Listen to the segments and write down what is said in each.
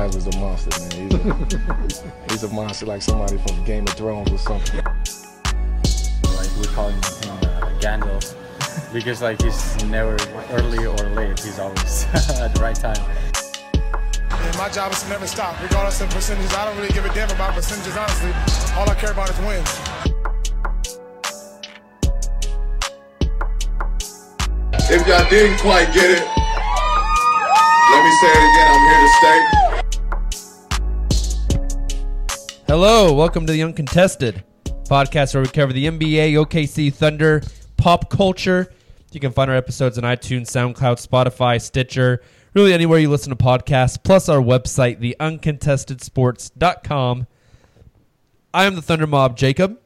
Steven Adams is a monster, man. He's a, he's a monster like somebody from Game of Thrones or something. Like we call him uh, Gandalf because like he's never early or late. He's always at the right time. And my job is to never stop, regardless of percentages. I don't really give a damn about percentages, honestly. All I care about is wins. If y'all didn't quite get it, let me say it again. I'm here to stay. Hello, welcome to the Uncontested podcast where we cover the NBA, OKC Thunder, pop culture. You can find our episodes on iTunes, SoundCloud, Spotify, Stitcher, really anywhere you listen to podcasts, plus our website, theuncontestedsports.com. I am the Thunder Mob Jacob.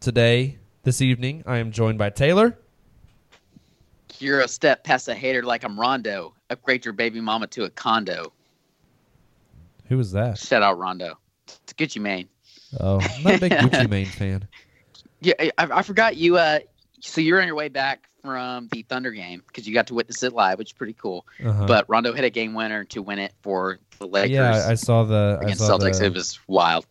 Today, this evening, I am joined by Taylor. You're a step past a hater like I'm Rondo. Upgrade your baby mama to a condo. Who was that? Shout out Rondo. It's Gucci Mane. Oh, I'm not a big Gucci Mane fan. Yeah, I, I forgot you. Uh, so you're on your way back from the Thunder game because you got to witness it live, which is pretty cool. Uh-huh. But Rondo hit a game winner to win it for the Lakers. Yeah, I saw the I against saw Celtics. the, It was wild.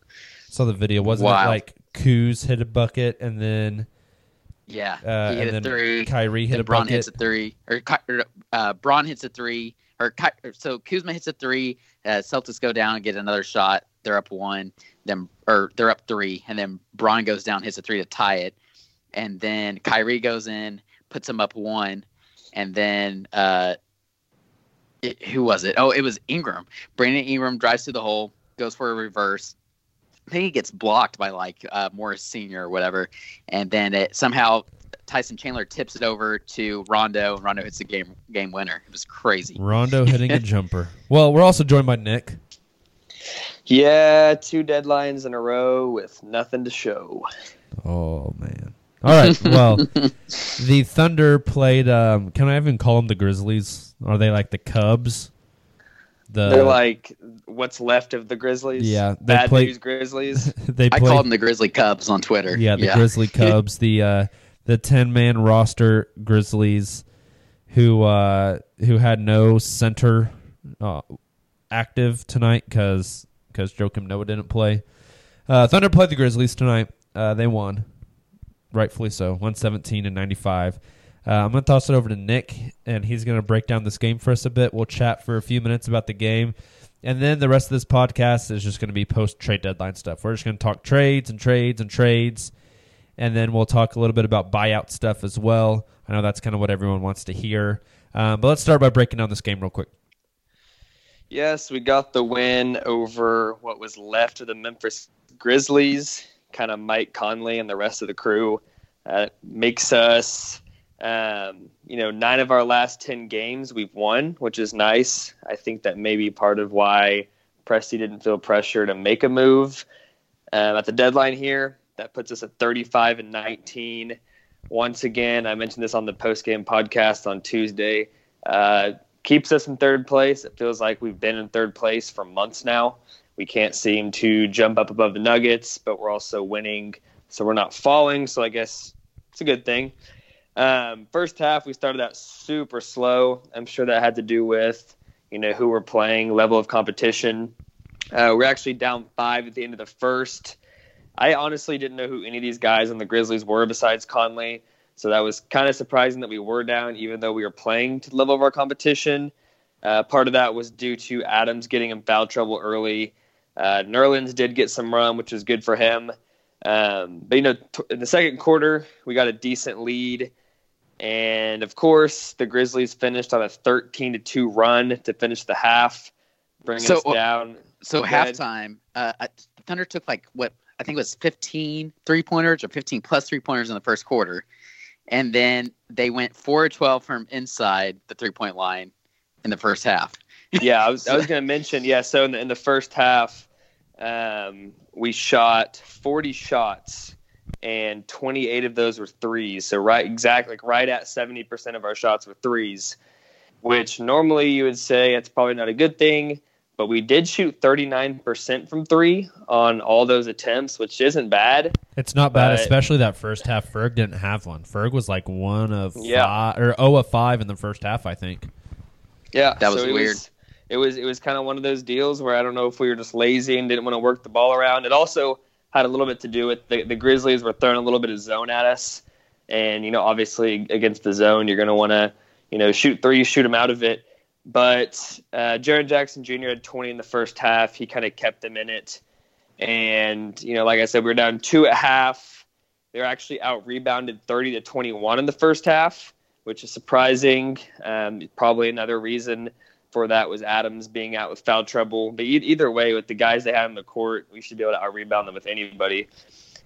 saw the video. Wasn't Wild. it like Kuz hit a bucket and then Yeah, Uh, he hit a three. Kyrie hit a Brown bucket. hits a three, or uh, Brown hits a three, or or- so Kuzma hits a three. Uh, Celtics go down and get another shot. They're up one, then or they're up three, and then Brown goes down, hits a three to tie it, and then Kyrie goes in, puts them up one, and then uh, it, who was it? Oh, it was Ingram. Brandon Ingram drives through the hole, goes for a reverse. I think he gets blocked by like uh, Morris Senior or whatever, and then it somehow Tyson Chandler tips it over to Rondo, and Rondo hits the game game winner. It was crazy. Rondo hitting a jumper. Well, we're also joined by Nick. Yeah, two deadlines in a row with nothing to show. Oh man. All right. Well, the Thunder played. Um, can I even call them the Grizzlies? Are they like the Cubs? The They're like what's left of the Grizzlies. Yeah, they bad play- news Grizzlies. they I called them the Grizzly Cubs on Twitter. Yeah, the Grizzly Cubs, the uh, the ten man roster Grizzlies, who uh, who had no center uh, active tonight because because Joakim Noah didn't play. Uh, Thunder played the Grizzlies tonight. Uh, they won, rightfully so, one seventeen and ninety five. Uh, I'm gonna toss it over to Nick, and he's gonna break down this game for us a bit. We'll chat for a few minutes about the game. And then the rest of this podcast is just going to be post trade deadline stuff. We're just going to talk trades and trades and trades. And then we'll talk a little bit about buyout stuff as well. I know that's kind of what everyone wants to hear. Um, but let's start by breaking down this game real quick. Yes, we got the win over what was left of the Memphis Grizzlies. Kind of Mike Conley and the rest of the crew uh, makes us Um, you know, nine of our last 10 games we've won, which is nice. I think that may be part of why Presti didn't feel pressure to make a move um, at the deadline here. That puts us at 35 and 19. Once again, I mentioned this on the post game podcast on Tuesday. Uh, keeps us in third place. It feels like we've been in third place for months now. We can't seem to jump up above the Nuggets, but we're also winning, so we're not falling. So I guess it's a good thing. Um, first half, we started out super slow. I'm sure that had to do with you know who we're playing, level of competition. Uh, we're actually down five at the end of the first. I honestly didn't know who any of these guys on the Grizzlies were besides Conley. So that was kind of surprising that we were down, even though we were playing to the level of our competition. Uh, part of that was due to Adams getting in foul trouble early. Uh, Nerlens did get some run, which was good for him. Um, but you know, t- in the second quarter, we got a decent lead, and of course, the Grizzlies finished on a 13 to two run to finish the half, bringing So- us down. So halftime, uh, uh, Thunder took like what I think it was 15 three pointers or 15 plus three pointers in the first quarter, and then they went four or 12 from inside the three point line in the first half. yeah, I was, I was going to mention. Yeah, so in the, in the first half, um, we shot 40 shots, and 28 of those were threes. So right, exactly, like right at 70 percent of our shots were threes, which normally you would say it's probably not a good thing. But we did shoot 39 percent from three on all those attempts, which isn't bad. It's not bad, especially that first half. Ferg didn't have one. Ferg was like one of Yeah. five or zero of five in the first half, I think. Yeah, That was it weird. it was it was kind of one of those deals where I don't know if we were just lazy and didn't want to work the ball around. It also had a little bit to do with the, the Grizzlies were throwing a little bit of zone at us, and you know obviously against the zone you're going to want to you know shoot three, shoot them out of it. But uh, Jaren Jackson Jr. had 20 in the first half. He kind of kept them in it, and you know like I said, we were down two at half. They're actually out rebounded 30 to 21 in the first half which is surprising. Um, probably another reason for that was Adams being out with foul trouble. But e- either way, with the guys they had in the court, we should be able to out rebound them with anybody.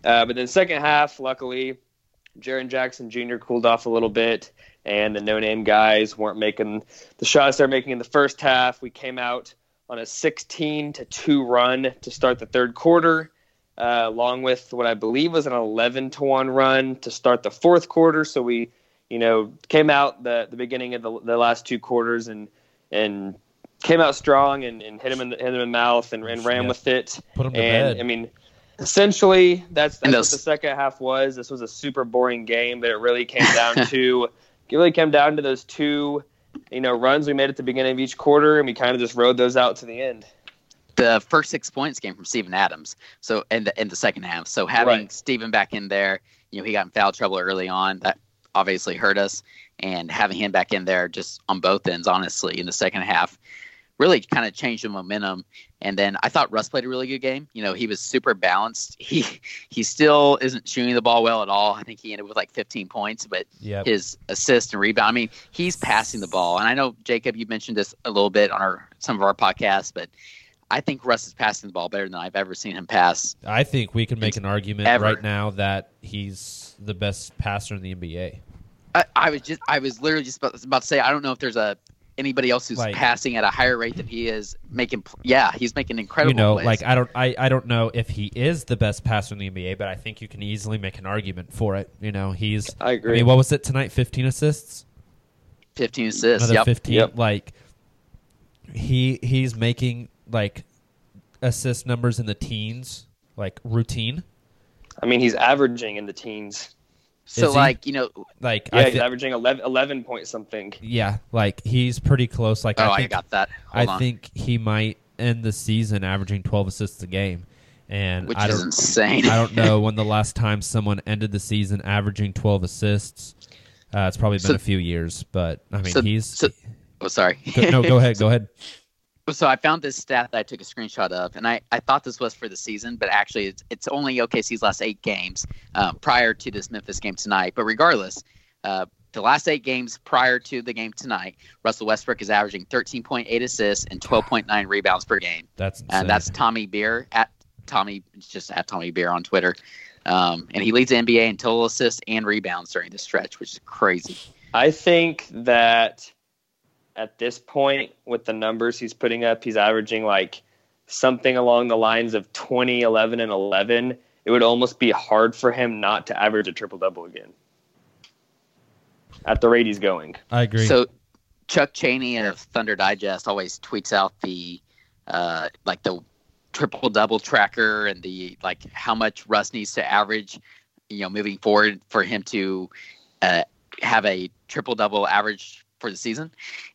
Uh, but then second half, luckily, Jaren Jackson Jr. cooled off a little bit, and the no-name guys weren't making the shots they're making in the first half. We came out on a 16 to two run to start the third quarter. Uh, along with what I believe was an 11 to 1 run to start the fourth quarter. So we you know, came out the the beginning of the, the last two quarters and and came out strong and, and hit him in the, hit him in the mouth and, and ran Yeah. with it. Put him to and bed. I mean, essentially that's that's And what the second half was. This was a super boring game, but it really came down to it really came down to those two, you know, runs we made at the beginning of each quarter, and we kind of just rode those out to the end. the first six points came from Steven Adams. So in the in the second half. So having Right. Steven back in there, you know, he got in foul trouble early on. That obviously hurt us. And having him back in there just on both ends, honestly, in the second half, really kind of changed the momentum. And then I thought Russ played a really good game. You know, he was super balanced. He he still isn't shooting the ball well at all. I think he ended with like 15 points, but Yep. his assist and rebound. I mean, he's passing the ball. And I know Jacob, you mentioned this a little bit on our some of our podcasts, but I think Russ is passing the ball better than I've ever seen him pass. I think we can make an argument Ever. right now that he's the best passer in the NBA. I, I was just I was literally just about, about to say I don't know if there's a anybody else who's Like- passing at a higher rate than he is making. Yeah, he's making incredible. you know, plays. like I don't, I, I don't know if he is the best passer in the NBA, but I think you can easily make an argument for it. You know, he's. I agree. I mean, what was it tonight? Fifteen assists. 15 assists. Another Yep. fifteen. Yep. Like he he's making like assist numbers in the teens, like routine. I mean, he's averaging in the teens. So Is he? like you know, Like Yeah, I he's thi- averaging 11, 11 point something. yeah, like he's pretty close. Like oh, I I, think got that. I on. think he might end the season averaging 12 assists a game. And which I is don't, insane. I don't know when the last time someone ended the season averaging 12 assists. Uh, it's probably been So- a few years, but I mean, so- he's. so- oh, sorry. no, go ahead. Go ahead. So I found this stat that I took a screenshot of, and I, I thought this was for the season, but actually it's, it's only OKC's last eight games um, prior to this Memphis game tonight. But regardless, uh, the last eight games prior to the game tonight, Russell Westbrook is averaging 13.8 assists and 12.9 rebounds per game. That's insane. And that's Tommy Beer at Tommy, it's just at Tommy Beer on Twitter. Um, and he leads the NBA in total assists and rebounds during this stretch, which is crazy. I think that at this point, with the numbers he's putting up, he's averaging like something along the lines of 20, 11, and 11. It would almost be hard for him not to average a triple double again at the rate he's going. I agree. So Chuck Cheney of Thunder Digest always tweets out the uh, like the triple double tracker and the like how much Russ needs to average, you know, moving forward for him to uh, have a triple double average for the season.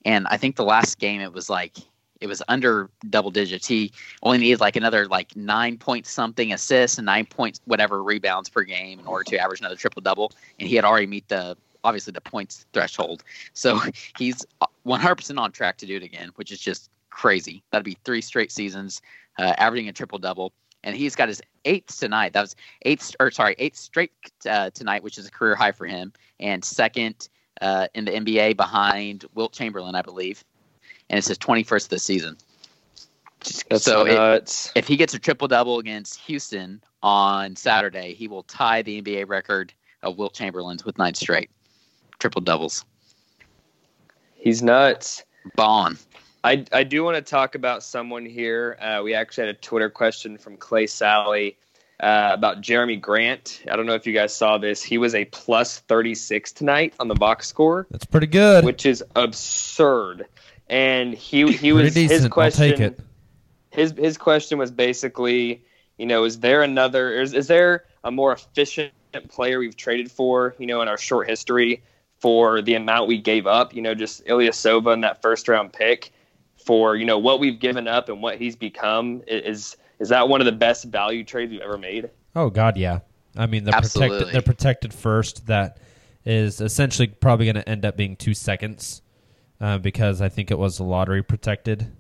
And I think the last game it was like it was under double digits. He only needed like another like nine point something assists and nine points whatever rebounds per game in order to average another triple double. And he had already meet the obviously the points threshold. So he's 100% on track to do it again, which is just crazy. That'd be three straight seasons, uh, averaging a triple double. And he's got his eighth tonight. That was eighth, or sorry, eighth straight uh, tonight, which is a career high for him, and second uh, in the NBA behind Wilt Chamberlain, I believe. And it's his 21st of the season. That's so nuts. It, if he gets a triple double against Houston on Saturday, he will tie the NBA record of Wilt Chamberlain's with nine straight triple doubles. He's nuts. Bon. I, I do want to talk about someone here. Uh, we actually had a Twitter question from Clay Sally uh, about Jerami Grant. I don't know if you guys saw this. He was a plus 36 tonight on the box score. That's pretty good. Which is absurd. And he he was his decent. I'll question. His his question was basically, you know, is there another is is there a more efficient player we've traded for, you know, in our short history for the amount we gave up, you know, just Ilyasova in that first round pick for, you know, what we've given up and what he's become is is that one of the best value trades you've ever made? Oh God, yeah. I mean, the protected Absolutely. the protected first that is essentially probably going to end up being two seconds uh, because I think it was lottery protected.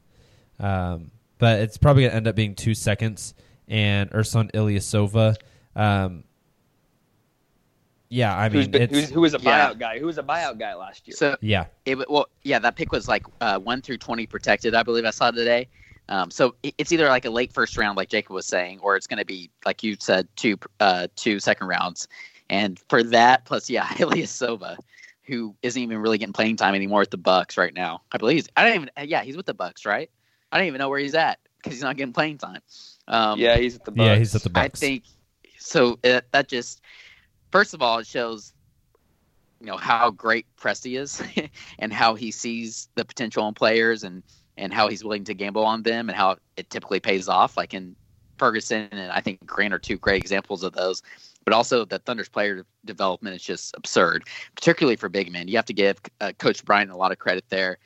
Um, but it's probably going to end up being two seconds and Ersan Ilyasova. Um, yeah, I Who's mean, been, it's, who's, who was a Yeah. buyout guy? Who was a buyout guy last year? So yeah, it well, yeah, that pick was like uh, one through twenty protected. I believe I saw today. Um, so it's either like a late first round, like Jacob was saying, or it's going to be like you said, two uh, two second rounds. And for that, plus yeah, Ilyasova, who isn't even really getting playing time anymore at the Bucks right now. I believe he's, I don't even yeah he's with the Bucks right. I don't even know where he's at because he's not getting playing time. Um, yeah, he's at the Bucks. yeah, he's at the Bucks. I think so. It, that just first of all, it shows you know how great Presti is and how he sees the potential in players and and how he's willing to gamble on them and how it typically pays off. Like in Ferguson and I think Grant are two great examples of those. But also the Thunder's player development is just absurd, particularly for big men. You have to give uh, Coach Bryant a lot of credit there.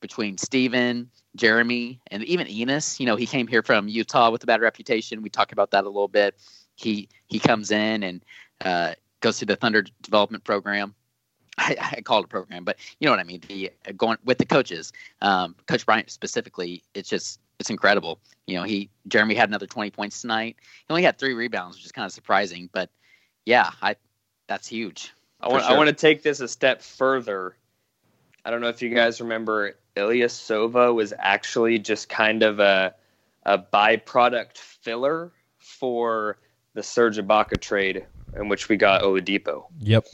Between Steven, Jerami, and even Enes, you know, he came here from Utah with a bad reputation. We talk about that a little bit. He he comes in and uh, goes through the Thunder development program. I, I call it a program, but you know what I mean. The uh, going with the coaches, um, Coach Bryant specifically, it's just it's incredible. You know, he Jerami had another twenty points tonight. He only had three rebounds, which is kind of surprising, but yeah, I that's huge. I for want I want to take this a step further. I don't know if you guys remember Ilyasova was actually just kind of a a byproduct filler for the Serge Ibaka trade in which we got Oladipo. yep.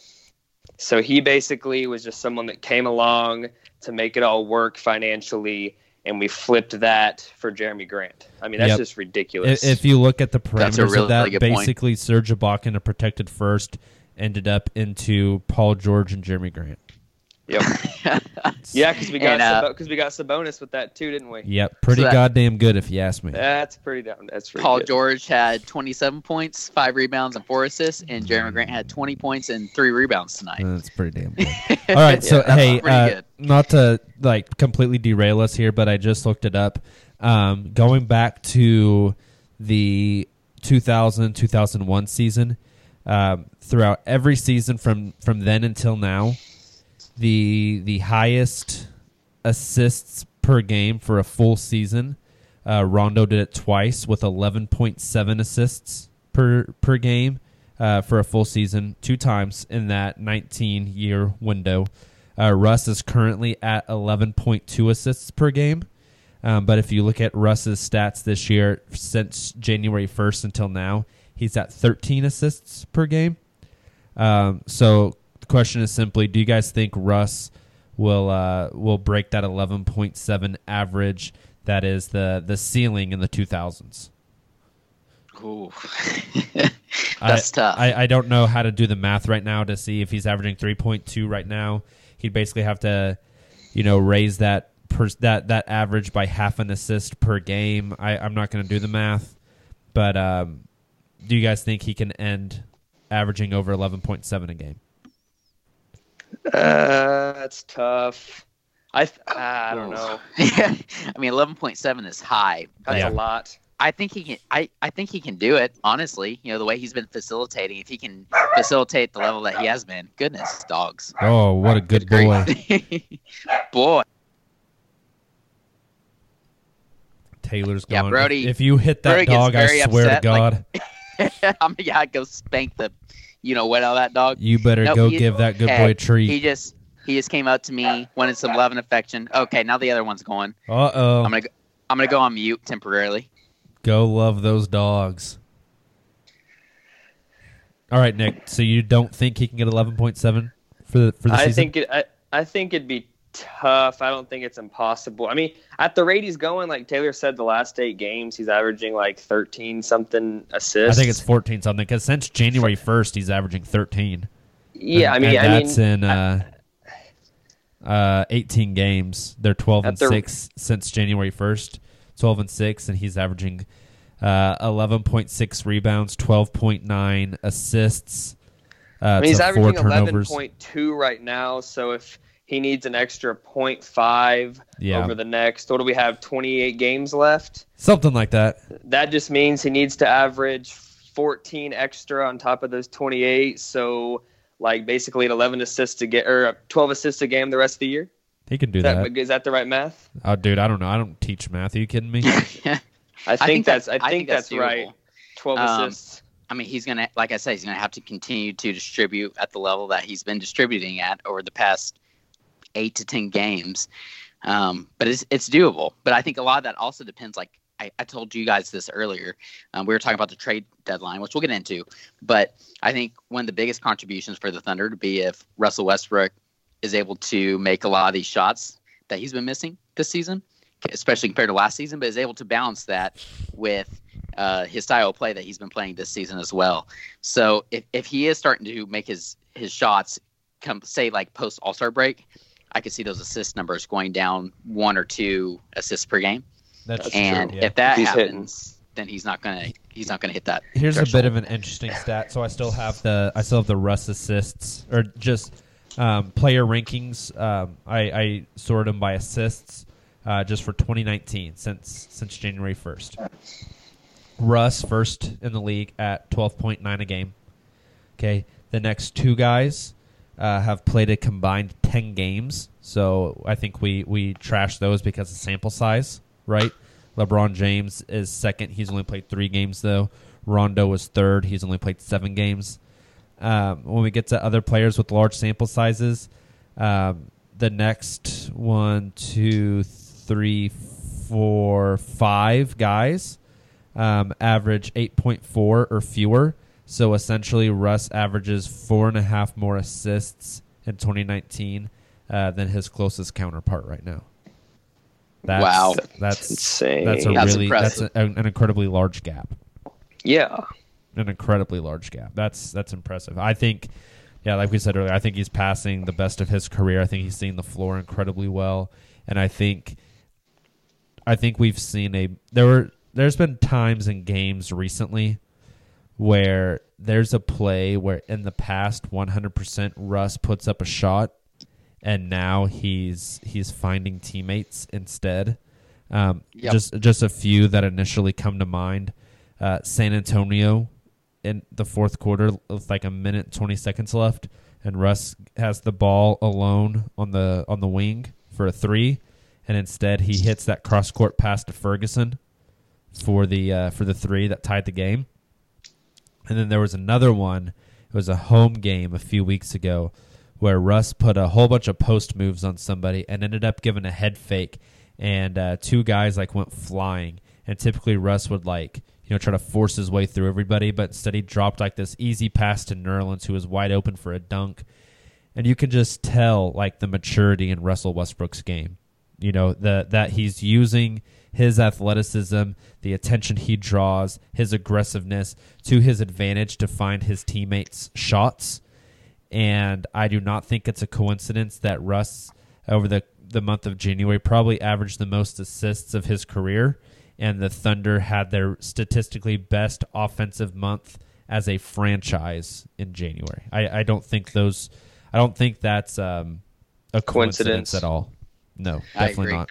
So he basically was just someone that came along to make it all work financially, and we flipped that for Jerami Grant. I mean, that's Yep. just ridiculous. If, if you look at the parameters really, of that, really good point. basically Serge Ibaka in a protected first ended up into Paul George and Jerami Grant. Yep. yeah, because we got And, uh, because we got Sabonis with that too, didn't we? Yep, pretty So that- goddamn good if you ask me. That's pretty down. That's pretty Paul good. George had 27 points, five rebounds, and four assists, and Jerami Grant had 20 points and three rebounds tonight. That's pretty damn good. All right, so Yeah, hey, uh, not to like completely derail us here, but I just looked it up. Um, going back to the 2000 2001 season, um, throughout every season from from then until now, the the highest assists per game for a full season. Uh, Rondo did it twice with 11.7 assists per per game uh, for a full season, two times in that 19 year window. Uh, Russ is currently at 11.2 assists per game. Um, but if you look at Russ's stats this year, since January 1st until now, He's at 13 assists per game. Um, so question is simply: Do you guys think Russ will uh, will break that 11.7 average? That is the the ceiling in the 2000s. Ooh. That's I, tough. I, I don't know how to do the math right now to see if he's averaging 3.2 right now. He'd basically have to, you know, raise that per, that that average by half an assist per game. I, I'm not going to do the math, but um, do you guys think he can end averaging over 11.7 a game? Uh, that's tough. I th- I don't know. yeah, I mean, eleven point seven is high. That's Yeah. a lot. I think he can. I, I think he can do it. Honestly, you know the way he's been facilitating. If he can facilitate the level that he has been, goodness, dogs. Oh, what a good boy! Boy, Taylor's Yeah, gone. Brody- if, if you hit that Brody dog, I swear upset, to God, like- I'm yeah, I'd go spank the, you know, what out of that dog. you better Nope, go he- give that good hey, boy a treat. He just he just came up to me, wanted some love and affection. Okay, now the other one's going. Uh oh. I'm gonna go, I'm gonna go on mute temporarily. Go love those dogs. All right, Nick. So you don't think he can get 11.7 for the for the I season? think it. I, I think it'd be tough. I don't think it's impossible. I mean, at the rate he's going, like Taylor said, the last eight games he's averaging like thirteen something assists. I think it's 14 something because since January 1st he's averaging 13. Yeah, I mean, and I that's mean, in uh, uh, 18 games. They're 12 and the- 6 since January 1st. 12 and 6 and he's averaging uh, 11.6 rebounds, 12.9 assists. Uh, I mean, he's averaging eleven point two right now. So if he needs an extra 0.5 Yeah. over the next, what do we have? Twenty eight games left. Something like that. That just means he needs to average 14 extra on top of those 28. So, like, basically an 11 assists to get or 12 assists a game the rest of the year. He can do Is that, that. is that the right math? Oh, dude, I don't know. I don't teach math. Are you kidding me? I think, that's, I think, that's that's, right. doable. 12 Um, assists. I mean, he's gonna, like I said, he's gonna have to continue to distribute at the level that he's been distributing at over the past eight to ten games. Um, but it's it's doable. But I think a lot of that also depends. Like I, I told you guys this earlier. Um, we were talking about the trade deadline, which we'll get into. But I think one of the biggest contributions for the Thunder to be if Russell Westbrook is able to make a lot of these shots that he's been missing this season, especially compared to last season, but is able to balance that with uh, his style of play that he's been playing this season as well. So if, if he is starting to make his his shots come say like post All Star break, I could see those assist numbers going down one or two assists per game. That's and true, yeah. if that He's happens, then he's not gonna he's not gonna hit that. Here's a bit of an interesting stat. So I still have the I still have the Russ assists or just um, player rankings. Um, I, I sorted them by assists uh, just for 2019 since since January 1st. Russ first in the league at 12.9 a game. Okay, the next two guys uh, have played a combined 10 games. So I think we we trash those because of sample size, right? LeBron James is second. He's only played three games though. Rondo was third. He's only played seven games. Um, when we get to other players with large sample sizes, um, the next one, two, three, four, five guys um, average 8.4 or fewer. So essentially, Russ averages four and a half more assists in 2019 uh, than his closest counterpart right now. That's, Wow. that's insane. That's a That's really impressive. that's a, an incredibly large gap Yeah. an incredibly large gap. That's that's impressive. I think, yeah, like we said earlier, I think he's passing the best of his career. I think he's seeing the floor incredibly well, and I think, I think we've seen a there were there's been times in games recently where there's a play where in the past 100% Russ puts up a shot and now he's he's finding teammates instead. Um, Yep. Just just a few that initially come to mind. Uh, San Antonio in the fourth quarter with like a minute twenty seconds left, and Russ has the ball alone on the on the wing for a three, and instead he hits that cross court pass to Ferguson for the uh, for the three that tied the game. And then there was another one. It was a home game a few weeks ago where Russ put a whole bunch of post moves on somebody and ended up giving a head fake, and uh, two guys like went flying. And typically Russ would like you know, try to force his way through everybody, but instead he dropped like this easy pass to Nerlens, who was wide open for a dunk. And you can just tell like the maturity in Russell Westbrook's game. You know, the that he's using his athleticism, the attention he draws, his aggressiveness to his advantage to find his teammates' shots. And I do not think it's a coincidence that Russ, over the, the month of January, probably averaged the most assists of his career. And the Thunder had their statistically best offensive month as a franchise in January. I, I don't think those, I don't think that's um, a coincidence. Coincidence. at all. No, definitely agree. not.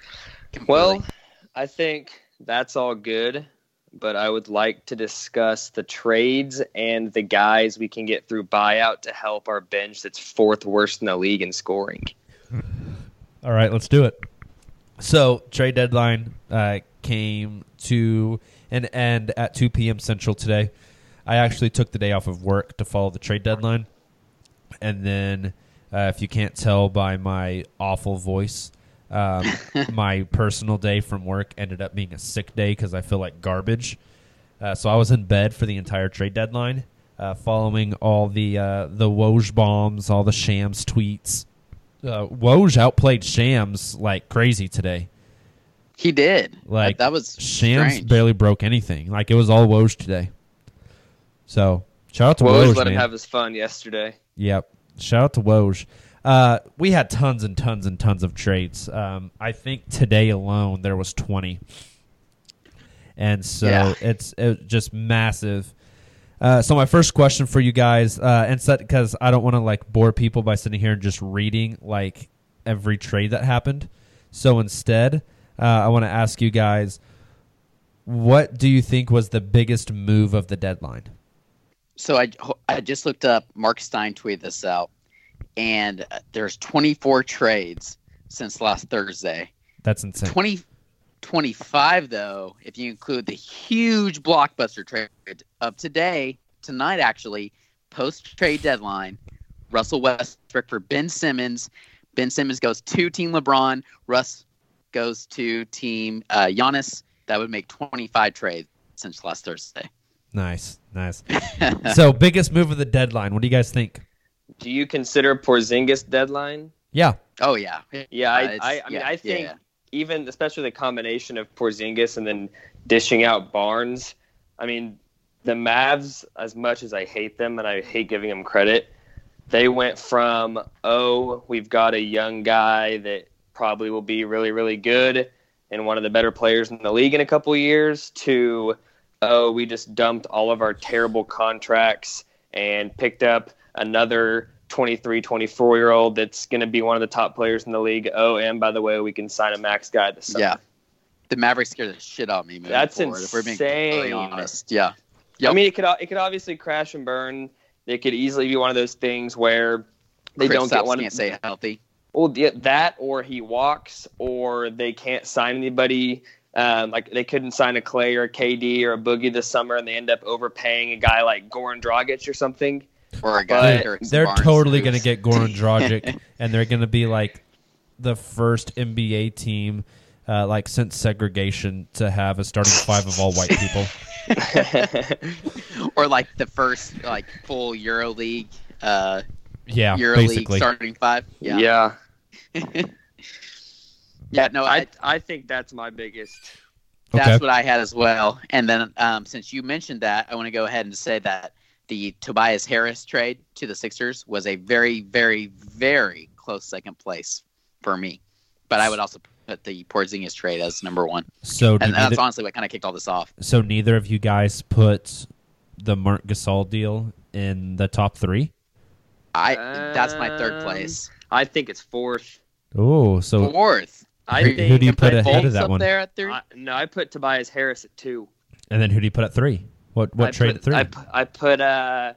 Well, I think that's all good, but I would like to discuss the trades and the guys we can get through buyout to help our bench that's fourth worst in the league in scoring. All right, let's do it. So trade deadline uh, came to an end at 2 p.m. Central today. I actually took the day off of work to follow the trade deadline, and then, uh, if you can't tell by my awful voice, um, my personal day from work ended up being a sick day because I feel like garbage. Uh, so I was in bed for the entire trade deadline, uh, following all the uh, the Woj bombs, all the Shams tweets. Uh, Woj outplayed Shams like crazy today. He did. Like that, that was Shams strange. barely broke anything. Like it was all Woj today. So shout out to Woj Woj. let him have his fun yesterday. Yep. Shout out to Woj. Uh, we had tons and tons and tons of trades. Um, I think today alone there was twenty, and so Yeah. it's it just massive. Uh, so my first question for you guys, uh, and because I don't want to like bore people by sitting here and just reading like every trade that happened, so instead, uh, I want to ask you guys, what do you think was the biggest move of the deadline? So I I just looked up. Marc Stein tweeted this out, and uh, there's 24 trades since last Thursday. That's insane. 20, 25 though, if you include the huge blockbuster trade of today, tonight actually, post trade deadline, Russell Westbrook for Ben Simmons. Ben Simmons goes to Team LeBron. Russ goes to Team uh, Giannis. That would make 25 trades since last Thursday. Nice, nice. so biggest move of the deadline. What do you guys think? Do you consider Porzingis deadline? Yeah. Oh yeah. Yeah, Uh, I, it's- I, I mean, yeah, I yeah, think yeah. even especially the combination of Porzingis and then dishing out Barnes. I mean, the Mavs, as much as I hate them and I hate giving them credit, they went from oh, we've got a young guy that probably will be really, really good and one of the better players in the league in a couple years to oh, we just dumped all of our terrible contracts and picked up another 23, 24 year old that's going to be one of the top players in the league. Oh, and by the way, we can sign a max guy this summer. Yeah. The Mavericks scared the shit out of me. That's forward, If we're being insane. honest. Yeah. I mean, it could it could obviously crash and burn. It could easily be one of those things where they don't get Kristaps one. can't stay healthy. Well, that or he walks, or they can't sign anybody. Um, like they couldn't sign a Clay or a KD or a Boogie this summer, and they end up overpaying a guy like Goran Dragic or something. Or a guy guy like like They're, Barnes, totally going to get Goran Dragic, and they're going to be like the first NBA team, uh, like since segregation, to have a starting five of all white people. or like the first like full Euro League, uh, Yeah, Euro basically. League starting five. Yeah, Yeah, yeah. No, I, I I think that's my biggest. that's Okay. what I had as well. And then um, since you mentioned that, I want to go ahead and say that the Tobias Harris trade to the Sixers was a very, very, very close second place for me. But I would also put the Porzingis trade as number one. So, do and that's honestly what kind of kicked all this off. so neither of you guys put the Marc Gasol deal in the top three. I that's my third Um, place. I think it's fourth. Oh, so Fourth. I Who- think who do you put put ahead of that one? there at three. I, no, I put Tobias Harris at two. and then who do you put at three? What what I trade put, at three? I, I put uh,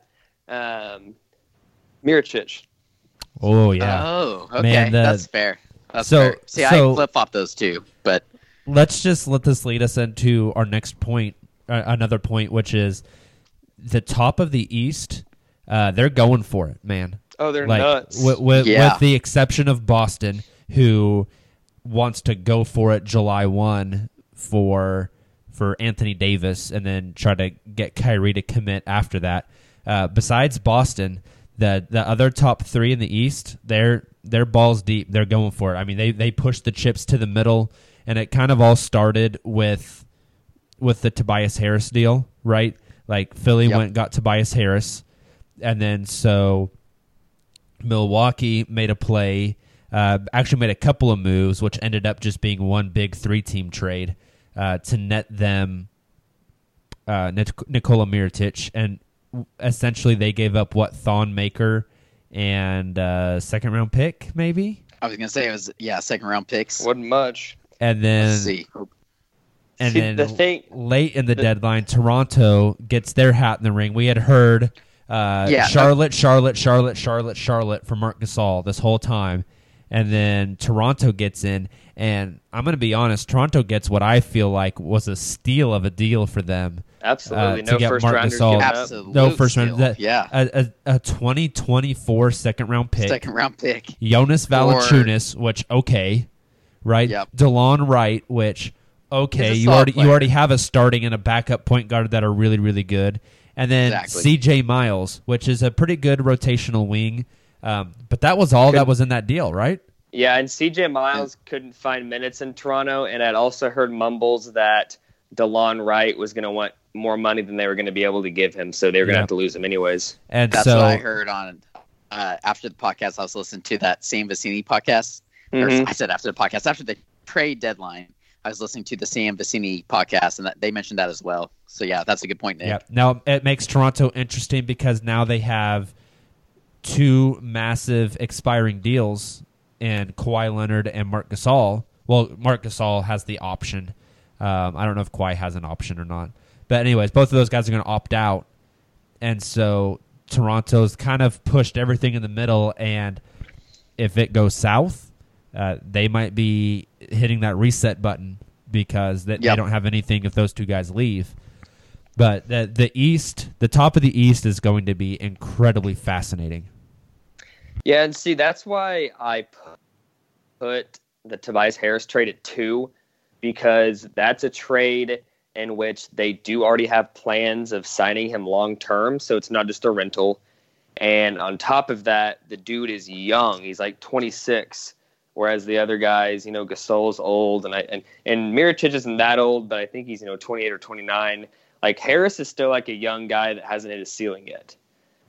um, Mirotic. oh yeah. Oh, okay. Man, the- that's fair. That's so- fair. See, so- I flip flop those two, but let's just let this lead us into our next point, uh, another point, which is the top of the East. Uh, they're going for it, man. Oh, they're like nuts. With, with, Yeah. with the exception of Boston, who wants to go for it July one for for Anthony Davis and then try to get Kyrie to commit after that. Uh, besides Boston, the the other top three in the East, they're they're balls deep. They're going for it. I mean, they they push the chips to the middle, and it kind of all started with with the Tobias Harris deal, right? Like Philly Yep. went got Tobias Harris, and then so Milwaukee made a play, uh, actually made a couple of moves, which ended up just being one big three team trade uh, to net them uh, Nik- Nikola Mirotic, and essentially they gave up what Thon Maker and uh, second round pick maybe, I was gonna say it was yeah, second round picks. Wasn't much. and then Let's see. and See, then the thing- late in the deadline, Toronto gets their hat in the ring. We had heard uh, Yeah, Charlotte, Charlotte, Charlotte, Charlotte, Charlotte for Marc Gasol this whole time, and then Toronto gets in. And I'm going to be honest, Toronto gets what I feel like was a steal of a deal for them. Absolutely. uh, to no get first Marc rounders Gasol. giving up. Absolute No first round. steal. That, yeah, a, a, a 2024 second round pick. second round pick. Jonas For- Valanciunas, which okay, right? Yep. Delon Wright, which okay, you solid already you already have a starting and a backup point guard that are really really good, and then Exactly. C.J. Miles, which is a pretty good rotational wing. Um, but that was all that was in that deal, right? Yeah, and CJ Miles couldn't find minutes in Toronto, and I'd also heard mumbles that DeLon Wright was going to want more money than they were going to be able to give him, so they were going to Yeah. have to lose him anyways. And That's so what I heard on uh, after the podcast. I was listening to that Sam Vecenie podcast. Or Mhm. I said after the podcast, after the trade deadline, I was listening to the Sam Vecenie podcast, and that, they mentioned that as well. So yeah, that's a good point, Nick. Yeah. Now it makes Toronto interesting because now they have two massive expiring deals in Kawhi Leonard and Marc Gasol. Well, Marc Gasol has the option. Um, I don't know if Kawhi has an option or not. But anyways, both of those guys are going to opt out, and so Toronto's kind of pushed everything in the middle. And if it goes south, uh, they might be hitting that reset button because they, they don't have anything if those two guys leave. But the the East, the top of the East is going to be incredibly fascinating. Yeah, and see, that's why I put the Tobias Harris trade at two, because that's a trade in which they do already have plans of signing him long term, so it's not just a rental. And on top of that, the dude is young; he's like 26, whereas the other guys, you know, Gasol's old, and I and and Mirotic isn't that old, but I think he's you know 28 or 29. Like Harris is still like a young guy that hasn't hit his ceiling yet.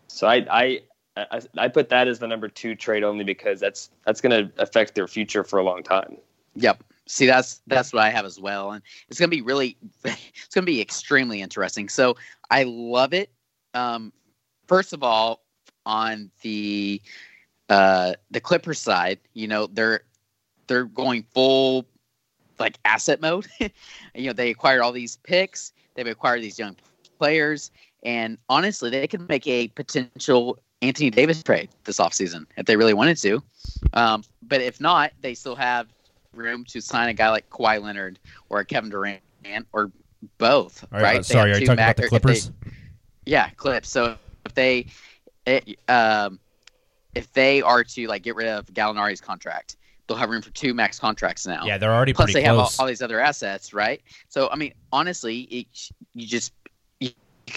So I I I, I put that as the number two trade only because that's that's going to affect their future for a long time. Yep. See, that's that's what I have as well, and it's gonna be really, it's gonna be extremely interesting. So I love it. Um, first of all, on the uh, the Clippers side, you know they're they're going full like asset mode. you know they acquired all these picks, they've acquired these young players, and honestly, they could make a potential Anthony Davis trade this offseason if they really wanted to. Um, but if not, they still have room to sign a guy like Kawhi Leonard or a Kevin Durant or both. Right, right? sorry, are you talking about the if they- Clippers? yeah, Clips. So if they, it, um, if they are to like get rid of Gallinari's contract, they'll have room for two max contracts now. Yeah, they're already Plus, they have all, all these other assets, right? So I mean, honestly, it, you just you,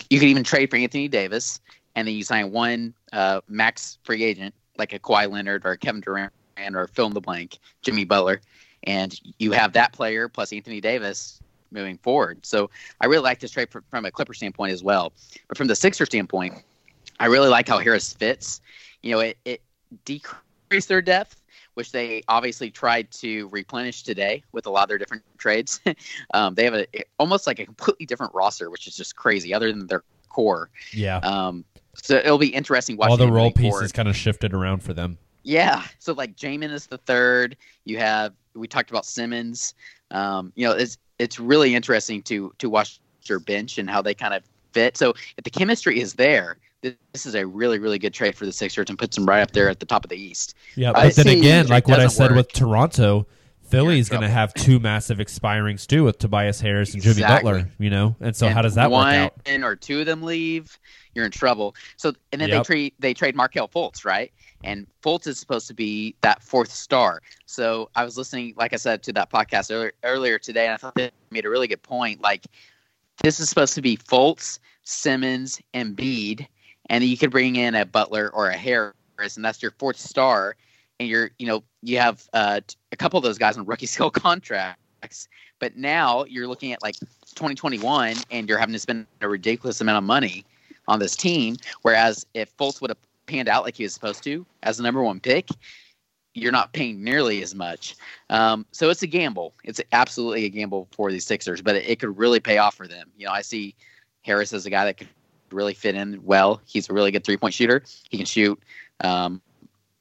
you could even trade for Anthony Davis, and then you sign one uh, max free agent like a Kawhi Leonard or a Kevin Durant or fill in the blank Jimmy Butler, and you have that player plus Anthony Davis moving forward. So I really like this trade fr- from a Clipper standpoint as well. But from the Sixer standpoint, I really like how Harris fits. You know, it, it decreased their depth, which they obviously tried to replenish today with a lot of their different trades. um, they have a almost like a completely different roster, which is just crazy, other than their core. Yeah. Um, so it'll be interesting watching All the role pieces forward. kind of shifted around for them. Yeah. So like Jamin is the third. You have we talked about Simmons. Um, you know, it's it's really interesting to to watch your bench and how they kind of fit. So if the chemistry is there, this, is a really really good trade for the Sixers and puts them right up there at the top of the East. Yeah, I but then again, like what I said work. with Toronto, Philly's going to have two massive expirings too with Tobias Harris and Jimmy Butler. You know, and so And how does that one work out? or two of them leave, you're in trouble. So and then Yep. they trade they trade Markelle Fultz, right? And Fultz is supposed to be that fourth star. So I was listening, like I said, to that podcast earlier, earlier today, and I thought they made a really good point. Like this is supposed to be Fultz, Simmons, and Bede, and you could bring in a Butler or a Harris, and that's your fourth star. And you're, you know, you have uh, a couple of those guys on rookie skill contracts, but now you're looking at like 2021, and you're having to spend a ridiculous amount of money on this team. Whereas if Fultz would have panned out like he was supposed to as the number one pick, you're not paying nearly as much. Um, so it's a gamble. It's absolutely a gamble for these Sixers, but it, it could really pay off for them. You know, I see Harris as a guy that could really fit in well. He's a really good three point shooter. He can shoot, um,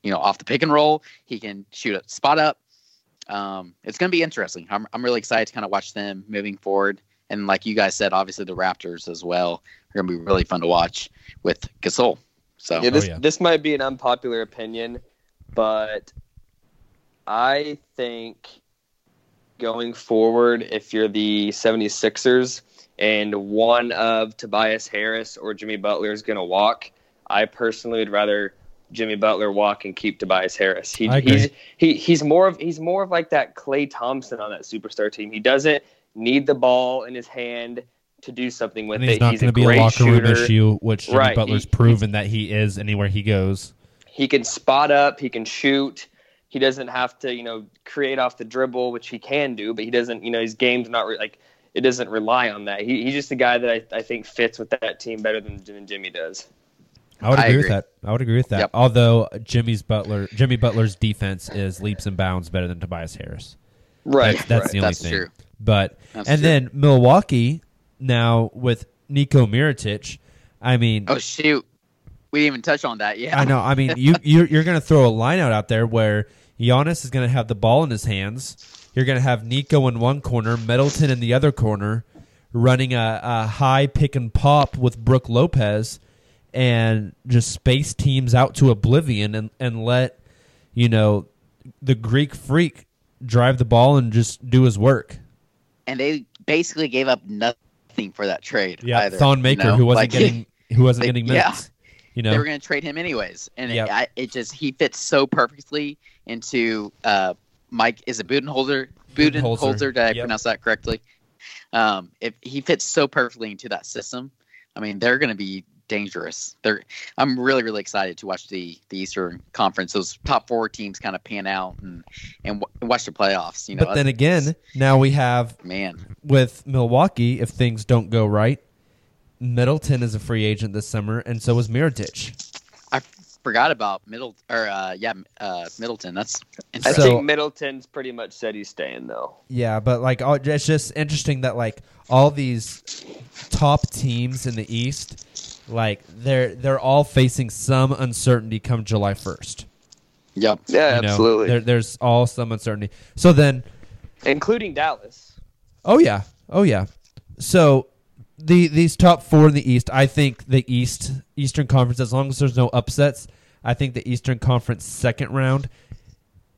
you know, off the pick and roll. He can shoot a spot up. Um, it's going to be interesting. I'm, I'm really excited to kind of watch them moving forward. And like you guys said, obviously the Raptors as well are going to be really fun to watch with Gasol. So Yeah, this this might be an unpopular opinion, but I think going forward, if you're the 76ers and one of Tobias Harris or Jimmy Butler is going to walk, I personally would rather Jimmy Butler walk and keep Tobias Harris. He, he's he, he's more of he's more of like that Klay Thompson on that superstar team. He doesn't need the ball in his hand to do something with And he's it. not he's going to be a locker room issue, which Jimmy Right, Butler's he- proven that he is anywhere he goes. he can spot up, he can shoot. He doesn't have to, you know, create off the dribble, which he can do, but he doesn't, you know, his game's not re- like it doesn't rely on that. He, he's just a guy that I, I think fits with that team better than, than Jimmy does. I would I agree, with that. I would agree with that. Yep. Although Jimmy's Butler, Jimmy Butler's defense is leaps and bounds better than Tobias Harris. Right. That's, that's right. the only That's thing. true. But That's and true. then Milwaukee now with Nico Mirotic. I mean, Oh shoot, we didn't even touch on that. Yeah, I know. I mean, you you're, you're going to throw a line out out there where Giannis is going to have the ball in his hands. You're going to have Nico in one corner, Middleton in the other corner, running a, a high pick and pop with Brook Lopez, and just space teams out to oblivion and and let you know the Greek freak drive the ball and just do his work. and they basically gave up nothing for that trade. Yeah, either, Thon you Maker know? who wasn't Like, getting who wasn't they- getting yeah. minutes. You know, they were going to trade him anyways, and Yep. it, I, it just he fits so perfectly into uh, Mike. Is it Budenholzer? Budenholzer. Budenholzer. Did I Yep. pronounce that correctly? Um, if he fits so perfectly into that system, I mean, they're going to be dangerous. They're. I'm really, really excited to watch the the Eastern Conference. Those top four teams kind of pan out and and w- watch the playoffs. You know, but then again, now we have man, with Milwaukee, if things don't go right, Middleton is a free agent this summer, and so is Mirotic. I forgot about Middle or uh, yeah, uh, Middleton. That's I So- think Middleton's pretty much said he's staying though. Yeah, but like all- it's just interesting that like all these top teams in the East, like they're they're all facing some uncertainty come July first. Yep. Yeah, You know, absolutely. There, there's all some uncertainty. So then, Including Dallas. oh yeah, oh yeah. So the these top four in the East, I think the East Eastern Conference, as long as there's no upsets, I think the Eastern Conference second round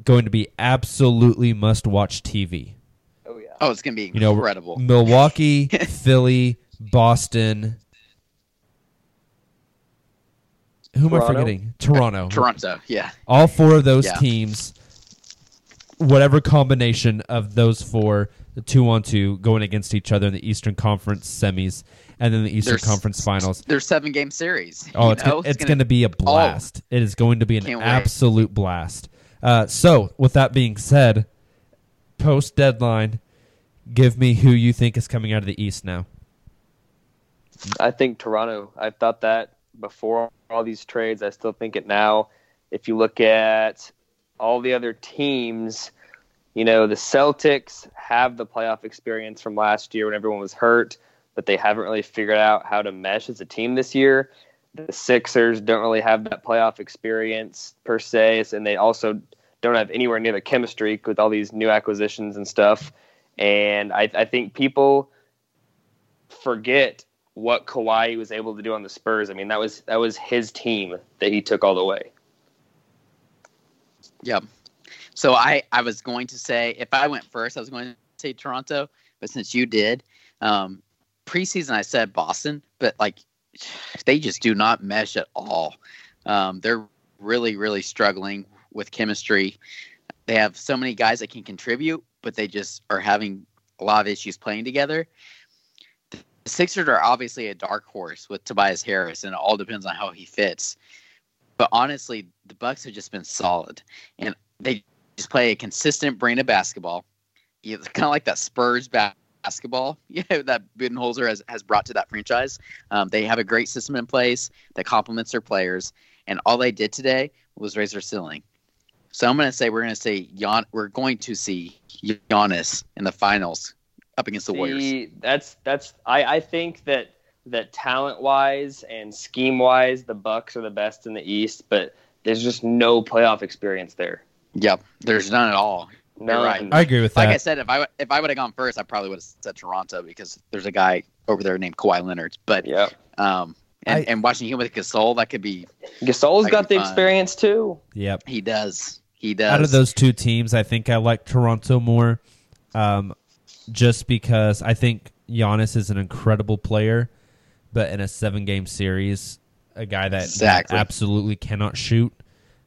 going to be absolutely must watch TV. Oh yeah. Oh, it's gonna be You know, incredible. Milwaukee, Philly, Boston. Who am I forgetting? Toronto. Toronto, yeah. All four of those Yeah. teams, whatever combination of those four, the two on two, going against each other in the Eastern Conference semis and then the Eastern There's- Conference Finals. There's seven game series. Oh, you it's know? gonna, it's going to be a blast. it is going to be an Can't wait. absolute blast. Uh, so, with that being said, post deadline, give me who you think is coming out of the East now. I think Toronto. I thought that before all these trades. I still think it now. If you look at all the other teams, you know, the Celtics have the playoff experience from last year when everyone was hurt, but they haven't really figured out how to mesh as a team this year. The Sixers don't really have that playoff experience per se, and they also don't have anywhere near the chemistry with all these new acquisitions and stuff. And I, I think people forget what Kawhi was able to do on the Spurs. I mean, that was that was his team that he took all the way. Yep. So I, I was going to say if I went first, I was going to say Toronto, but since you did, um, preseason I said Boston, but like they just do not mesh at all. Um, they're really really struggling with chemistry. They have so many guys that can contribute, but they just are having a lot of issues playing together. The Sixers are obviously a dark horse with Tobias Harris, and it all depends on how he fits. But honestly, the Bucks have just been solid, and they just play a consistent brand of basketball. It's kind of like that Spurs ba- basketball yeah, that Budenholzer has, has brought to that franchise. Um, they have a great system in place that complements their players, and all they did today was raise their ceiling. So I'm going to say we're going to say Jan, we're going to see Giannis in the finals up against the Warriors. That's that's I, I think that that talent wise and scheme wise, the Bucks are the best in the East, but there's just no playoff experience there. Yep, there's none at all. You're right. I agree with that. Like. I said, if I if I would have gone first, I probably would have said Toronto because there's a guy over there named Kawhi Leonard. But yeah, um, and, I- and watching him with Gasol, that could be Gasol's That got be the fun. experience too. Yep. He does. He does. Out of those two teams, I think I like Toronto more, um, just because I think Giannis is an incredible player, but in a seven-game series, a guy that, that Exactly. absolutely cannot shoot.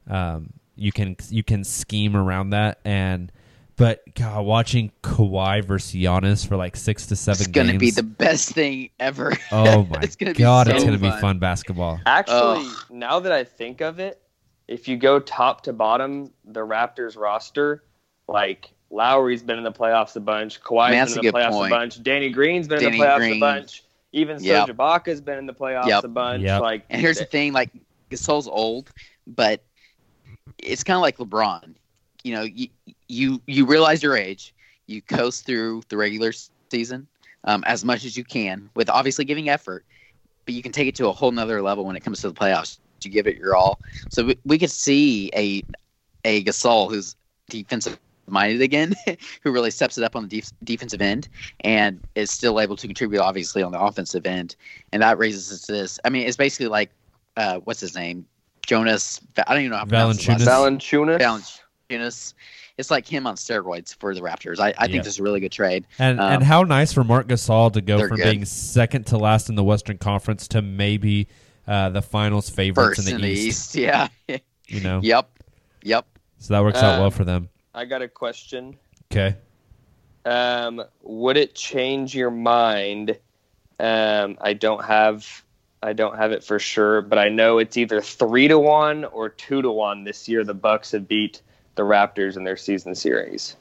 Um, you can you can scheme around that, and but God, watching Kawhi versus Giannis for like six to seven it's going to games, be the best thing ever. oh my it's gonna be God, so it's going to be fun. fun basketball. Actually, Ugh. now that I think of it, if you go top to bottom, the Raptors roster, like Lowry's been in the playoffs a bunch, Kawhi's Man, that's been in the playoffs point. a bunch, Danny Green's been in the playoffs Green. a bunch, even Yep. Serge Ibaka's been in the playoffs Yep. a bunch. Yep. Like, And here's the thing: like Gasol's old, but it's kind of like LeBron. You know, you you you realize your age. You coast through the regular season um, as much as you can, with obviously giving effort, but you can take it to a whole nother level when it comes to the playoffs. You give it your all. So we, we could see a a Gasol who's defensive minded again, who really steps it up on the def- defensive end and is still able to contribute obviously on the offensive end, and that raises us to this. I mean, it's basically like uh, what's his name, Jonas. I don't even know how to pronounce his last Valanciunas. Valanciunas. It's like him on steroids for the Raptors. I, I think Yeah. this is a really good trade. And Um, and how nice for Marc Gasol to go from good. being second to last in the Western Conference to maybe uh, the Finals favorites first in the, East. Yeah. You know, yep. Yep. so that works out well for them. I got a question. Okay. Um, would it change your mind? Um, I don't have, I don't have it for sure, but I know it's either three to one or two to one this year. The Bucks have beat the Raptors in their season series.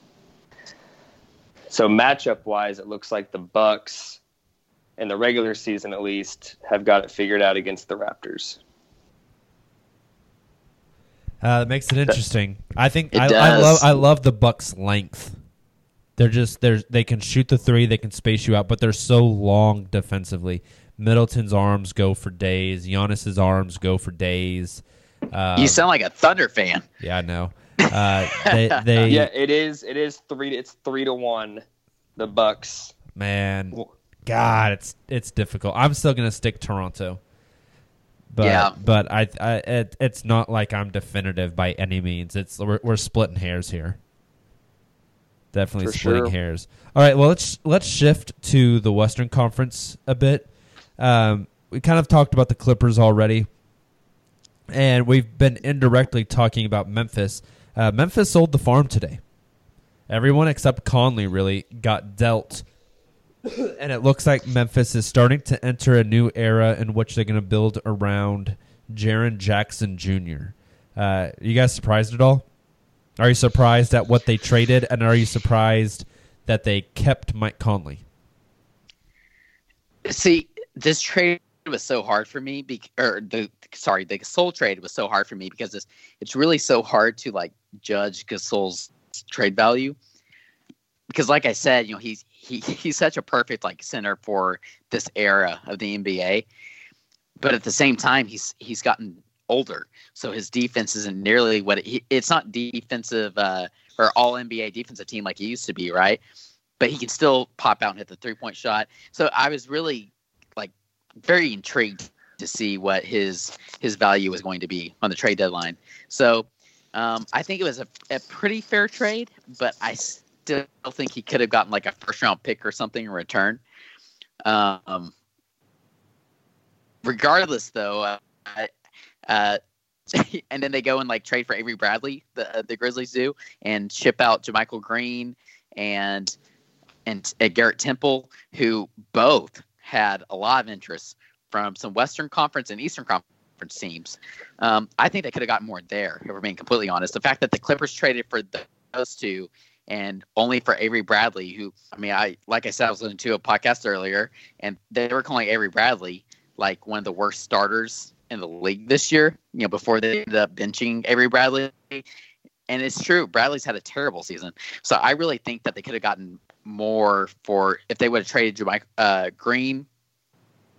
So matchup wise, it looks like the Bucks, in the regular season at least, have got it figured out against the Raptors. Uh, that makes it interesting. I think It I, I does. love I love the Bucks' length. They're just they're they can shoot the three, they can space you out, but they're so long defensively. Middleton's arms go for days. Giannis's arms go for days. Uh, you sound like a Thunder fan. yeah, I know. Uh, they they Yeah, it is. It is three. It's three to one. The Bucks. man, God, it's it's difficult. I'm still gonna stick Toronto. But Yeah. but I, I it, it's not like I'm definitive by any means. It's we're, we're splitting hairs here. Definitely For splitting sure. hairs. All right, well let's let's shift to the Western Conference a bit. Um, we kind of talked about the Clippers already, and we've been indirectly talking about Memphis. Uh, Memphis sold the farm today. Everyone except Conley really got dealt and it looks like Memphis is starting to enter a new era in which they're going to build around Jaren Jackson Jr. Uh, you guys surprised at all? Are you surprised at what they traded, and are you surprised that they kept Mike Conley? See, this trade was so hard for me. Be- or the sorry, the Gasol trade was so hard for me because it's it's really so hard to like judge Gasol's trade value. Because, like I said, you know he's he he's such a perfect like center for this era of the NBA. But at the same time, he's he's gotten older, so his defense isn't nearly what it, it's not defensive uh, or all NBA defensive team like he used to be, right? But he can still pop out and hit the three point shot. So I was really very intrigued to see what his his value was going to be on the trade deadline. So Um, I think it was a, a pretty fair trade, but I still think he could have gotten like a first round pick or something in return. Um, regardless, though, uh, uh, and then they go and like trade for Avery Bradley, the uh, the Grizzlies do, and ship out JaMychal Green and and uh, Garrett Temple, who both had a lot of interest from some Western Conference and Eastern Conference teams. Um, I think they could have gotten more there, if we're being completely honest. The fact that the Clippers traded for those two and only for Avery Bradley, who I mean, I like I said, I was listening to a podcast earlier, and they were calling Avery Bradley like one of the worst starters in the league this year. You know, before they ended up benching Avery Bradley, and it's true, Bradley's had a terrible season. So I really think that they could have gotten more for if they would have traded Jamaica uh, Green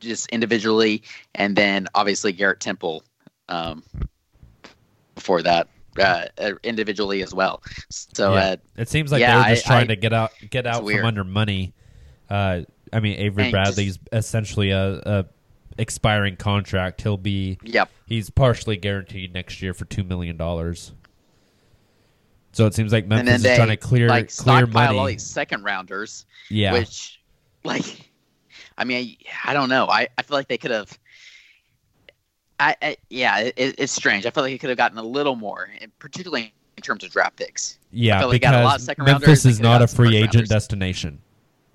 just individually, and then obviously Garrett Temple um, before that uh, uh, individually as well. So Yeah. uh, it seems like yeah, they're just I- trying I- to get out get out weird. from under money. Uh, I mean, Avery And Bradley's essentially a, a expiring contract. He'll be Yep. He's partially guaranteed next year for two million dollars. So it seems like and then Memphis they is trying to clear like clear stockpile all these second rounders. Yeah. which like I mean I, I don't know. I, I feel like they could have. I, I yeah, it, it's strange. I feel like they could have gotten a little more, and particularly in terms of draft picks. I Yeah, feel like got a lot of because second Memphis rounders, they is not a free agent rounders. destination.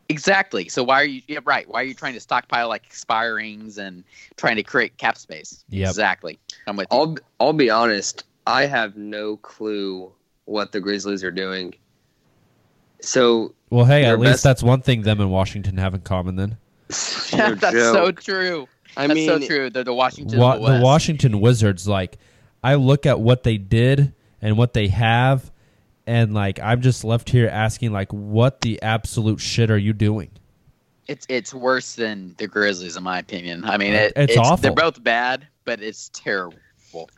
Exactly. So why are you? Yeah, right. Why are you trying to stockpile like expirings and trying to create cap space? Yep. Exactly. I'm with you. I'll I'll be honest. I have no clue what the Grizzlies are doing. So Well, hey, at least best- that's one thing them and Washington have in common. Then That's so true. I That's so true. They're the Washington. Wa- the the Washington Wizards, like, I look at what they did and what they have, and like, I'm just left here asking, like, what the absolute shit are you doing? It's it's worse than the Grizzlies, in my opinion. I mean, Uh, it, it's They're both bad, but it's terrible.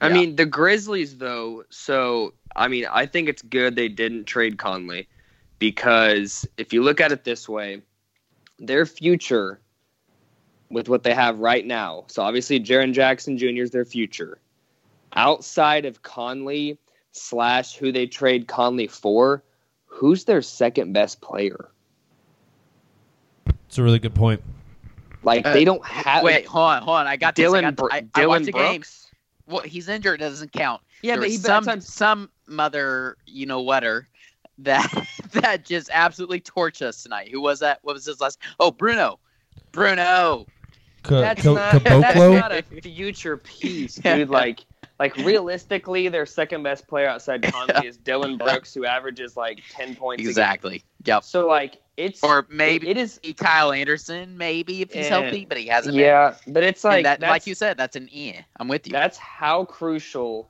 I Yeah. mean, the Grizzlies, though. So, I mean, I think it's good they didn't trade Conley because if you look at it this way, their future with what they have right now. So, obviously, Jaren Jackson Jr. is their future. Outside of Conley slash who they trade Conley for, who's their second best player? It's a really good point. Like Uh, they don't have. Wait, hold on, hold on. I got this. I, Dillon got Bro- I, I watched Dillon the game. Brooks? Well, he's injured. Doesn't count. Yeah, There but was he- some sometimes- some mother, you know whatter, that that just absolutely torched us tonight. Who was that? What was his last? Oh, Bruno. Bruno. Ca- that's, Ca- not, that's not a future piece, dude. Like, like realistically, their second best player outside Conley is Dillon Brooks, who averages like ten points. a game. Exactly. Yep. So like, it's Or maybe it is Kyle Anderson, maybe if he's Yeah. healthy, but he hasn't. yeah, but it's like that, like you said, that's an eh. I'm with you. That's how crucial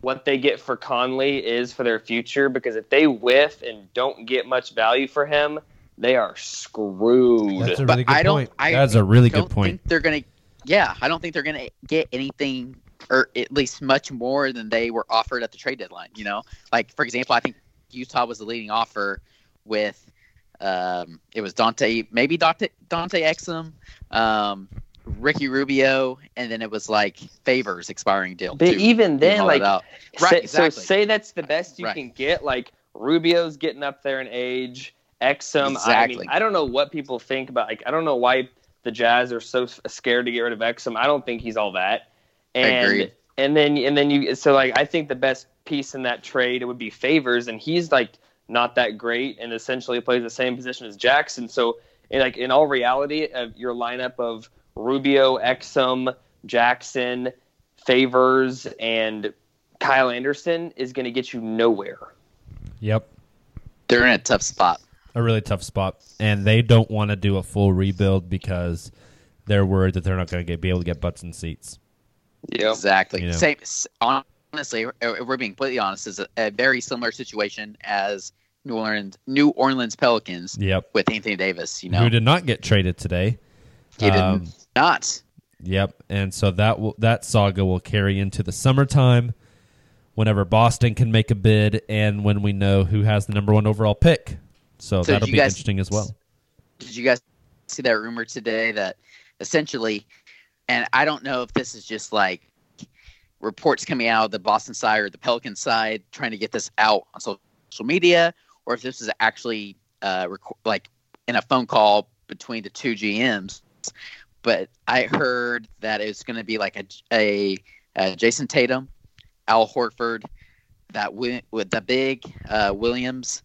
what they get for Conley is for their future. Because if they whiff and don't get much value for him, they are screwed. That's a But really good I don't. point. I That's a really don't good point. Think they're gonna. Yeah, I don't think they're gonna get anything, or at least much more than they were offered at the trade deadline. You know, like for example, I think Utah was the leading offer with. Um, it was Dante, maybe Dante Dante Exum, um, Ricky Rubio, and then it was like favors expiring deal. But too. even then, like, out. say, exactly. so say that's the best you Right. can get. Like Rubio's getting up there in age. Exum, I mean, I don't know what people think about. Like, I don't know why the Jazz are so scared to get rid of Exum. I don't think he's all that. And Agreed. and then and then you so like I think the best piece in that trade it would be Favors, and he's like not that great, and essentially plays the same position as Jackson. So in like in all reality, of your lineup of Rubio, Exum, Jackson, Favors, and Kyle Anderson is going to get you nowhere. Yep. they're in a tough spot. a really tough spot, and they don't want to do a full rebuild because they're worried that they're not going to be able to get butts and seats. Yeah, Exactly. You know. Same. s- Honestly, if we're being completely honest, is a, a very similar situation as New Orleans New Orleans Pelicans Yep. with Anthony Davis. You know, Who did not get traded today? he did Um, not. Yep, and so that will that saga will carry into the summertime, whenever Boston can make a bid, and when we know who has the number one overall pick. So, So that'll be guys- interesting as well. Did you guys see that rumor today that essentially, and I don't know if this is just like reports coming out of the Boston side or the Pelican side trying to get this out on social media, or if this is actually uh, rec- like in a phone call between the two GMs. But I heard that it's going to be like a, a, a Jayson Tatum, Al Horford, that wi- with the big uh, Williams,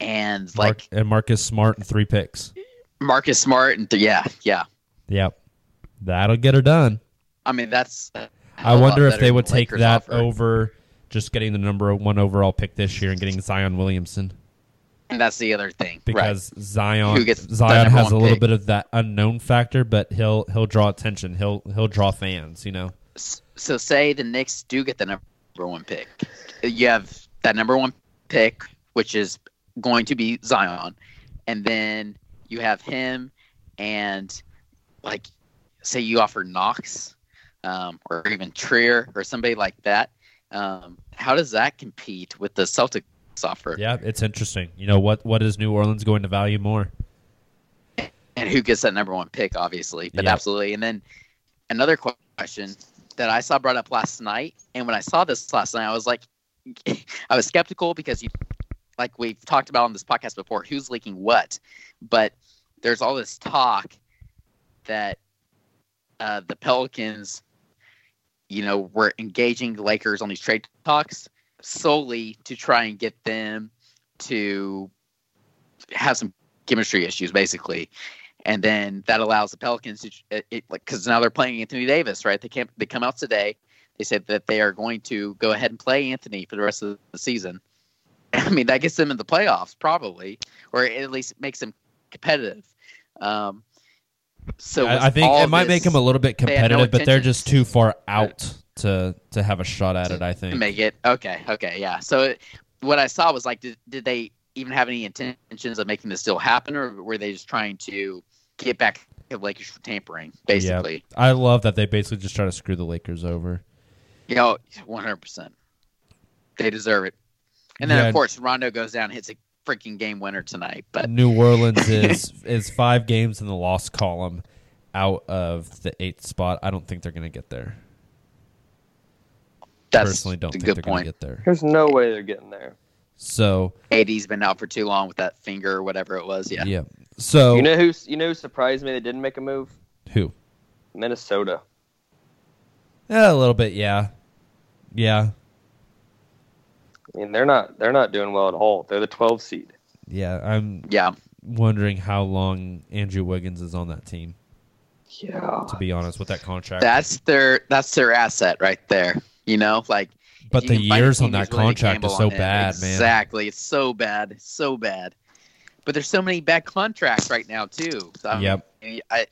and like Mark, and Marcus Smart and three picks. Marcus Smart, and th- yeah, yeah. Yep, that'll get her done. I mean, that's. A I hell of a lot wonder if they would take Lakers that offer. over just getting the number one overall pick this year and getting Zion Williamson And that's the other thing, because right? Zion Who gets Zion has a little pick. bit of that unknown factor, but he'll he'll draw attention. He'll he'll draw fans. You know. So say the Knicks do get the number one pick. You have that number one pick, which is going to be Zion, and then you have him, and like, say you offer Knox, um, or even Trier or somebody like that. Um, how does that compete with the Celtics offer? Yeah, it's interesting. You know what what is New Orleans going to value more? and who gets that number one pick, obviously. But Yeah. absolutely. And then another question that I saw brought up last night, and when I saw this last night, I was like, I was skeptical because you, like we've talked about on this podcast before, who's leaking what, but there's all this talk that uh, the Pelicans, you know, were engaging the Lakers on these trade talks solely to try and get them to have some chemistry issues, basically. And then that allows the Pelicans to, it, like, because now they're playing Anthony Davis, right? They can't. They come out today. They said that they are going to go ahead and play Anthony for the rest of the season. I mean, that gets them in the playoffs, probably, or at least makes them competitive. Um, so I, I think it might make them a little bit had no competitive, but they're just too far out to to have a shot at it. I think. make it okay. Okay, yeah. So it, what I saw was like, did, did they even have any intentions of making this deal happen, or were they just trying to get back at Lakers for tampering, basically? Yeah. I love that they basically just try to screw the Lakers over. You oh, know, one hundred percent. They deserve it. And then Yeah. of course Rondo goes down, and hits a freaking game winner tonight. But New Orleans is is five games in the loss column out of the eighth spot. I don't think they're going to get there. That's Personally, don't a think good they're going point. to get there. There's no way they're getting there. So AD's been out for too long with that finger or whatever it was. Yeah. yeah. So You know who? You know who surprised me? They didn't make a move. who? Minnesota. Yeah, a little bit. Yeah, yeah, I mean, they're not. They're not doing well at all. They're the 12 seed. yeah. I'm Yeah. wondering how long Andrew Wiggins is on that team. Yeah. To be honest, with that contract, That's their that's their asset right there. You know, like But the can find a years on that who's willing to contract gamble is so on him, bad, man. Exactly. It's so bad. So bad. But there's so many bad contracts right now too. So, Yep. mean, I,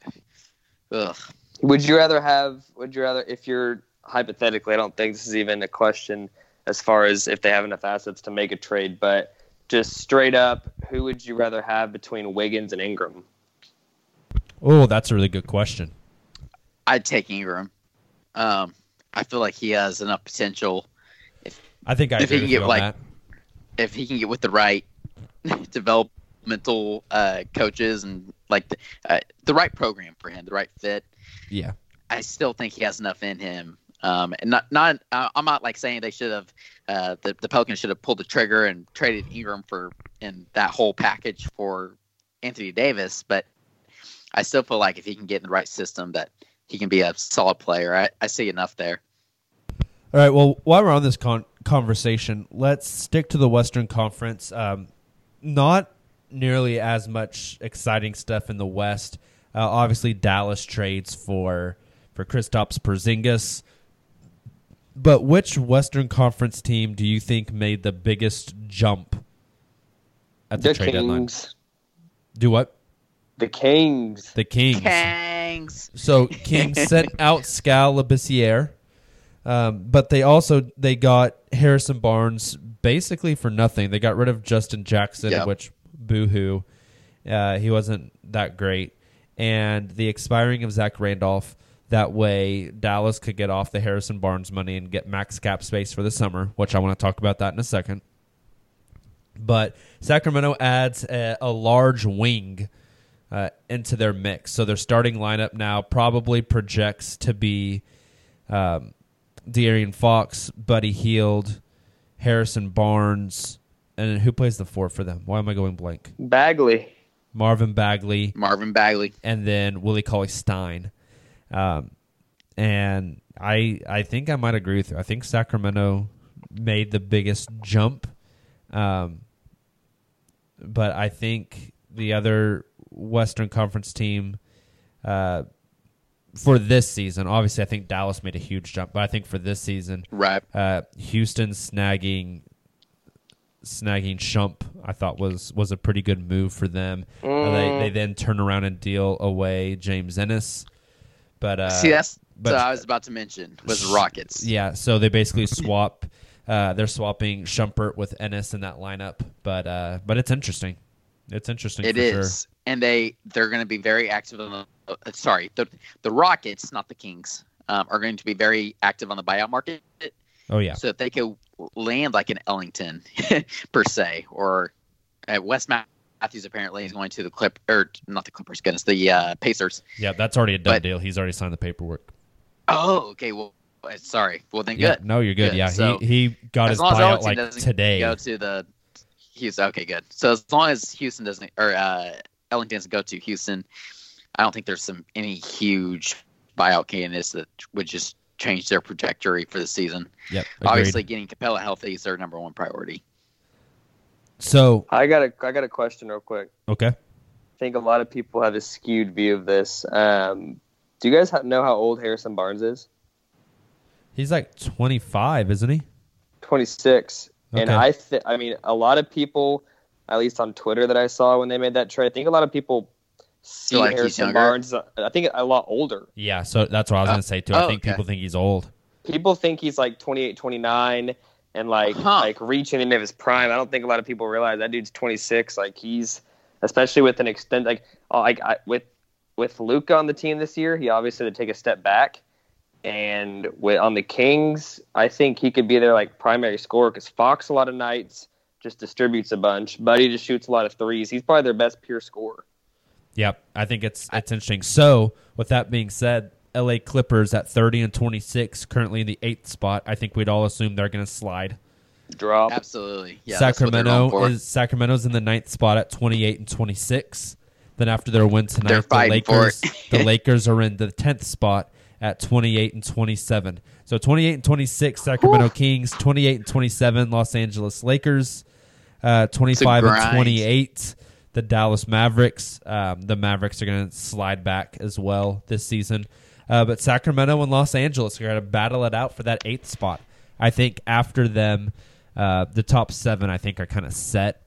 ugh. Would you rather have? Would you rather? If you're hypothetically, I don't think this is even a question as far as if they have enough assets to make a trade, but just straight up, who would you rather have between Wiggins and Ingram? oh, that's a really good question. I'd take Ingram. Um, I feel like he has enough potential. If I think I if agree he can with get like, that. if he can get with the right developmental uh, coaches and like the, uh, the right program for him, the right fit. Yeah, I still think he has enough in him. Um, and not, not, uh, I'm not like saying they should have, uh, the, the Pelicans should have pulled the trigger and traded Ingram for, in that whole package for Anthony Davis. But I still feel like if he can get in the right system, that he can be a solid player. I, I see enough there. All right. Well, while we're on this con- conversation, let's stick to the Western Conference. Um, not nearly as much exciting stuff in the West. Uh, obviously, Dallas trades for for Kristaps Porzingis. But which Western Conference team do you think made the biggest jump at the, The trade deadline? Do what? The Kings. The Kings. Kangs. So Kings sent out Skal Labissiere, um, but they also they got Harrison Barnes basically for nothing. They got rid of Justin Jackson, Yep. which boohoo, uh, he wasn't that great, and the expiring of Zach Randolph. That way, Dallas could get off the Harrison Barnes money and get max cap space for the summer, which I want to talk about that in a second. But Sacramento adds a, a large wing uh, into their mix. So their starting lineup now probably projects to be um, De'Aaron Fox, Buddy Hield, Harrison Barnes, and who plays the four for them? Why am I going blank? Bagley. Marvin Bagley, Marvin Bagley. and then Willie Cauley Stein. Um, and I I think I might agree with you. I think Sacramento made the biggest jump. Um, but I think the other Western Conference team uh, for this season, obviously, I think Dallas made a huge jump, but I think for this season, Right. uh, Houston snagging snagging Shump, I thought was was a pretty good move for them. Uh, they they then turn around and deal away James Ennis, but uh, See, that's but what I was about to mention was Rockets. yeah, so they basically swap. Uh, they're swapping Shumpert with Ennis in that lineup, but uh, but it's interesting. It's interesting. It for is, Sure. and they they're going to be very active on the. Uh, sorry, the the Rockets, not the Kings, um, are going to be very active on the buyout market. Oh yeah. So if they could land like an Ellington per se, or uh, Wes Matthews apparently is going to the Clip or not the Clippers, goodness, the uh, Pacers. Yeah, that's already a done But- deal. He's already signed the paperwork. Oh, okay. Well, uh, sorry. Well, then Yeah, good. no, you're good. Yeah, So, he he got his buyout like today. Go to the Houston. Okay, good. So as long as Houston doesn't or uh, Ellington doesn't go to Houston, I don't think there's some any huge buyout candidates that would just change their trajectory for the season. Yep, agreed. Obviously, getting Capela healthy is their number one priority. So I got a I got a question real quick. okay, I think a lot of people have a skewed view of this. Um, do you guys ha- know how old Harrison Barnes is? he's like 25, isn't he? 26. And I th- I mean, a lot of people, at least on Twitter that I saw when they made that trade, I think a lot of people see like Harrison? Barnes. uh, I think a lot older. Yeah, so that's what I was Uh, gonna say too. I oh, think okay. people think he's old. People think he's like 28, 29 and like Huh. like reaching the end of his prime. I don't think a lot of people realize that dude's 26. Like he's especially with an extent like uh, like I, with with Luka on the team this year, he obviously had to take a step back. And with, on the Kings, I think he could be their like primary scorer because Fox a lot of nights just distributes a bunch. Buddy just shoots a lot of threes. He's probably their best pure scorer. Yep, I think it's it's interesting. So, with that being said, L.A. Clippers at 30 and 26, currently in the eighth spot. I think we'd all assume they're going to slide. Drop. Absolutely. Yeah, that's what they're Sacramento is Sacramento's in the ninth spot at 28 and 26. Then after their win tonight, the Lakers the Lakers are in the 10th spot at 28 and 27. So 28 and 26 Sacramento Kings, 28 and 27 Los Angeles Lakers, uh, 25 and 28 the Dallas Mavericks. Um, the Mavericks are going to slide back as well this season. Uh, but Sacramento and Los Angeles are going to battle it out for that eighth spot. I think after them, uh, the top seven, I think, are kind of set.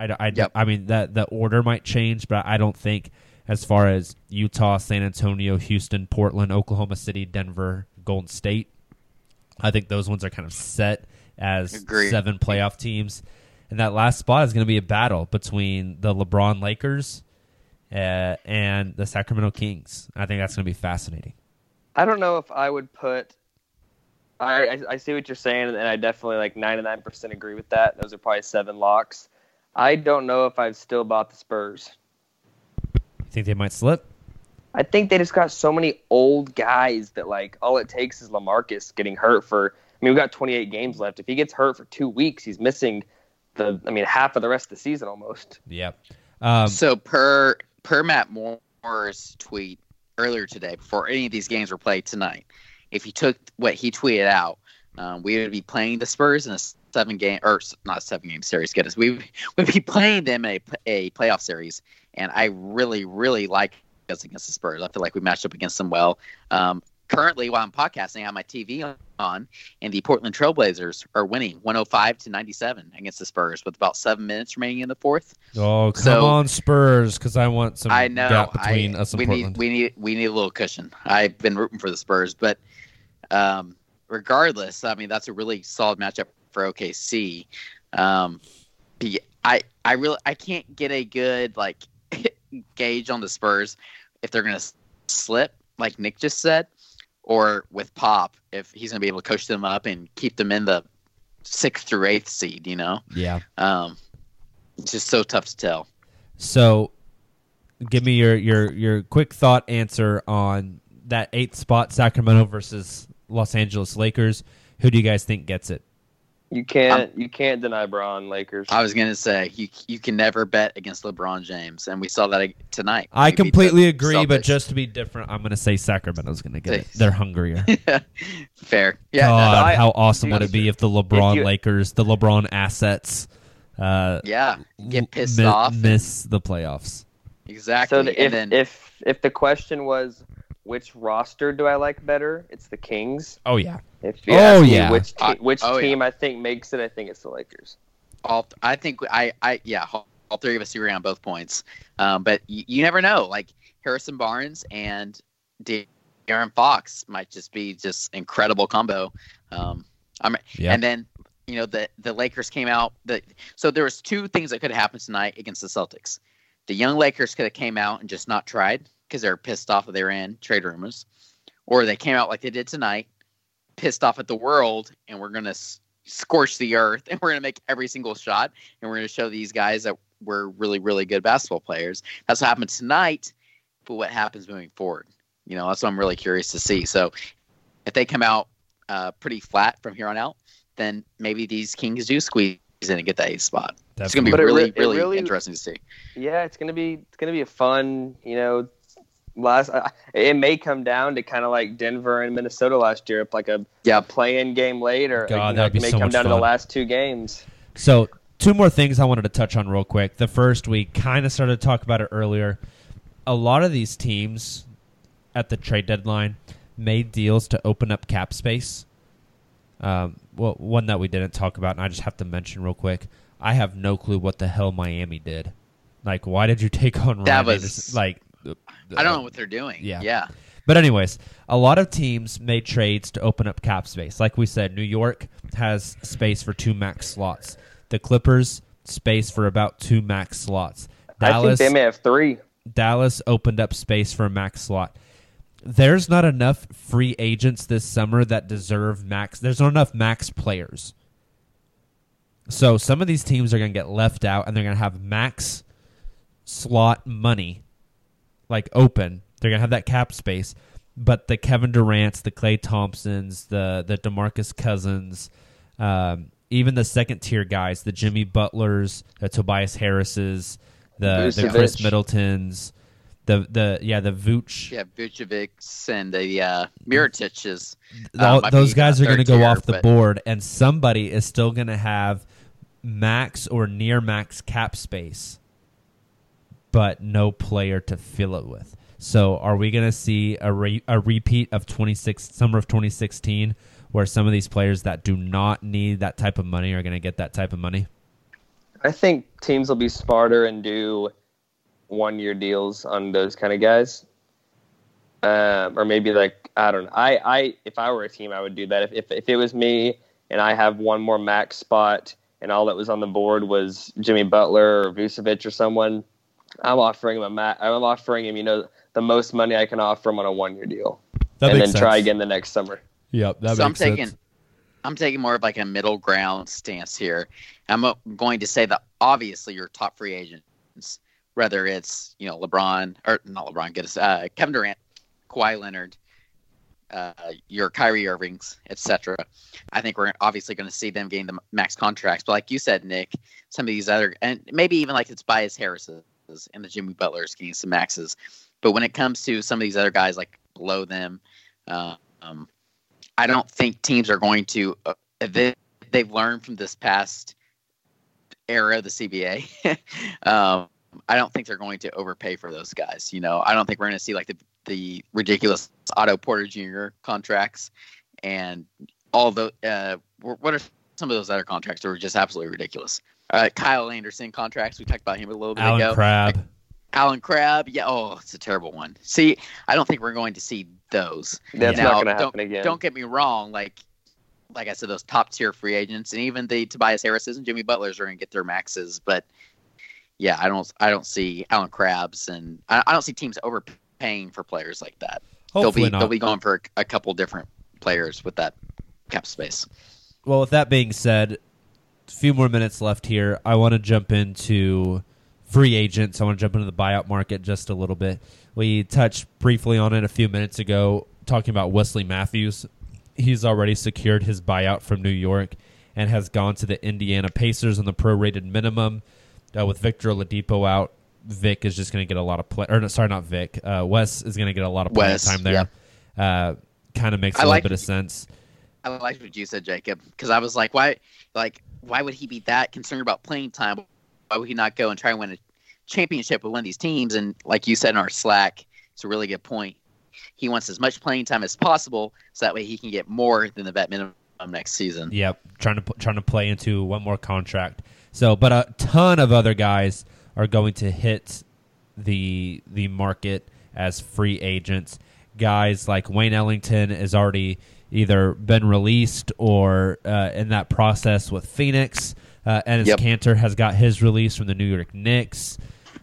I, I, Yep. I mean, that the order might change, but I don't think as far as Utah, San Antonio, Houston, Portland, Oklahoma City, Denver, Golden State, I think those ones are kind of set as Agreed. seven playoff teams. And that last spot is going to be a battle between the LeBron Lakers uh, and the Sacramento Kings. I think that's going to be fascinating. I don't know if I would put. I, I I see what you're saying, and I definitely like 99% agree with that. Those are probably seven locks. I don't know if I've still bought the Spurs. You think they might slip? I think they just got so many old guys that like all it takes is Lamarcus getting hurt for. I mean, we've got 28 games left. If he gets hurt for two weeks, he's missing the. I mean, half of the rest of the season almost. Yep. Um, so per per Matt Moore's tweet earlier today, before any of these games were played tonight, if you took what he tweeted out, um, we would be playing the Spurs in a seven game or not seven game series. Goodness, we would be playing them in a, a playoff series, and I really really like us against the Spurs. I feel like we matched up against them well. Um, currently, while I'm podcasting, I have my TV on, and the Portland Trailblazers are winning 105 to 97 against the Spurs with about seven minutes remaining in the fourth. oh, come So- on, Spurs, because I want some I know. gap between I, us and we Portland. need we need we need a little cushion. I've been rooting for the Spurs, but um, regardless, I mean that's a really solid matchup for OKC. Um, I I really I can't get a good like gauge on the Spurs if they're gonna slip, like Nick just said, or with Pop if he's gonna be able to coach them up and keep them in the sixth through eighth seed. You know, yeah. um, it's just so tough to tell. So, give me your your your quick thought answer on that eighth spot, Sacramento versus Los Angeles Lakers. Who do you guys think gets it? You can't you can't deny Braun Lakers. I was gonna say you you can never bet against LeBron James, and we saw that tonight. I He completely agree, but just to be different, I'm going to say Sacramento's going to get it. They're hungrier. fair. Yeah, God, no, I- how awesome would it be if the LeBron you- Lakers, the LeBron assets, uh, Yeah, get pissed mi- off. miss the playoffs? exactly. So the, if then if if the question was which roster do I like better, it's the Kings. Oh yeah. If you Oh, ask me yeah. which te- Uh, which oh, yeah. team I think makes it, I think it's the Lakers. all I think I I yeah all, all three of us agree on both points. Um, but you, you never know. Like Harrison Barnes and Aaron Fox might just be just incredible combo. Um, I'm Yeah. and then you know the the Lakers came out. The so there was two things that could have happened tonight against the Celtics. The young Lakers could have came out and just not tried because they're pissed off that they were in trade rumors, or they came out like they did tonight, pissed off at the world, and we're gonna s- scorch the earth, and we're gonna make every single shot, and we're gonna show these guys that we're really, really good basketball players. That's what happened tonight, but what happens moving forward? You know, that's what I'm really curious to see. So, if they come out uh, pretty flat from here on out, then maybe these Kings do squeeze in and get that eighth spot. It's gonna be really, really, really- interesting to see. Yeah, it's gonna be it's gonna be a fun, you know. Last, uh, it may come down to kind of like Denver and Minnesota last year, like a, yeah. play-in game later. God, you that'd be it may so come much down to the last two games. So, two more things I wanted to touch on real quick. The first, we kind of started to talk about it earlier. A lot of these teams at the trade deadline made deals to open up cap space. Um, well, one that we didn't talk about, and I just have to mention real quick. I have no clue what the hell Miami did. Like, why did you take on That was- Anderson? like? I don't uh, know what they're doing. Yeah. yeah. But anyways, a lot of teams made trades to open up cap space. Like we said, New York has space for two max slots. The Clippers space for about two max slots. Dallas I think they may have three. Dallas opened up space for a max slot. There's not enough free agents this summer that deserve max. There's not enough max players. So some of these teams are going to get left out and they're going to have max slot money like open. They're to have that cap space, but the Kevin Durant's, the Klay Thompsons, the the DeMarcus Cousins, um, even the second tier guys, the Jimmy Butlers, the Tobias Harrises, the the Chris Middletons, the the yeah the Vooch. Yeah, Vucevic and the uh, Mirotic All- might those guys uh, are going to go tier, off the but- board, and somebody is still going to have max or near max cap space, but no player to fill it with. So, are we going to see a re- a repeat of twenty six summer of twenty sixteen, where some of these players that do not need that type of money are going to get that type of money? I think teams will be smarter and do one-year deals on those kind of guys, um, or maybe like I don't know. I, I if I were a team, I would do that. If, if if it was me and I have one more max spot and all that was on the board was Jimmy Butler or Vucevic or someone, I'm offering him a ma- I'm offering him, you know, the most money I can offer him on a one-year deal, That and makes then try again the next summer. Yep, that so I'm makes sense. taking, I'm taking more of like a middle ground stance here. I'm going to say that obviously your top free agents, whether it's you know LeBron or not LeBron, get us uh, Kevin Durant, Kawhi Leonard, uh, your Kyrie Irvings, etc. I think we're obviously going to see them gain the max contracts. But like you said, Nick, some of these other and maybe even like it's Bias Harris's and the Jimmy Butler's getting some maxes. But when it comes to some of these other guys like below them, uh, um, I don't think teams are going to. Uh, they, they've learned from this past era of the CBA. um, I don't think they're going to overpay for those guys. You know, I don't think we're going to see like the the ridiculous Otto Porter Jr. contracts and all the. Uh, what are some of those other contracts that were just absolutely ridiculous? Uh, Kyle Anderson contracts. We talked about him a little bit Allen ago. Crabbe. Allen Crabbe, yeah. Oh, it's a terrible one. See, I don't think we're going to see those. That's Now, not going to don't- happen again. Don't get me wrong. Like, like I said, those top tier free agents and even the Tobias Harrises and Jimmy Butlers are going to get their maxes. But yeah, I don't, I don't see Allen Crabbes and I, I don't see teams overpaying for players like that. Hopefully they'll be, not. they'll be going for a, a couple different players with that cap space. Well, with that being said, a few more minutes left here. I want to jump into free agents. I want to jump into the buyout market just a little bit. We touched briefly on it a few minutes ago, talking about Wesley Matthews. he's already secured his buyout from New York and has gone to the Indiana Pacers on the prorated minimum. Uh, with Victor Oladipo out, Vic is just going to get a lot of play. Or no, sorry, not Vic. Uh, Wes is going to get a lot of playing time there. Uh, kind of makes a I little like- bit of sense. I liked what you said, Jacob, because I was like, why, like, why would he be that concerned about playing time? Why would he not go and try and win a championship with one of these teams? And like you said in our Slack, it's a really good point. He wants as much playing time as possible, so that way he can get more than the vet minimum next season. Yep, trying to trying to play into one more contract. So, but a ton of other guys are going to hit the the market as free agents. Guys like Wayne Ellington is already either been released or uh, in that process with Phoenix. Uh, Enes Yep. Kanter has got his release from the New York Knicks.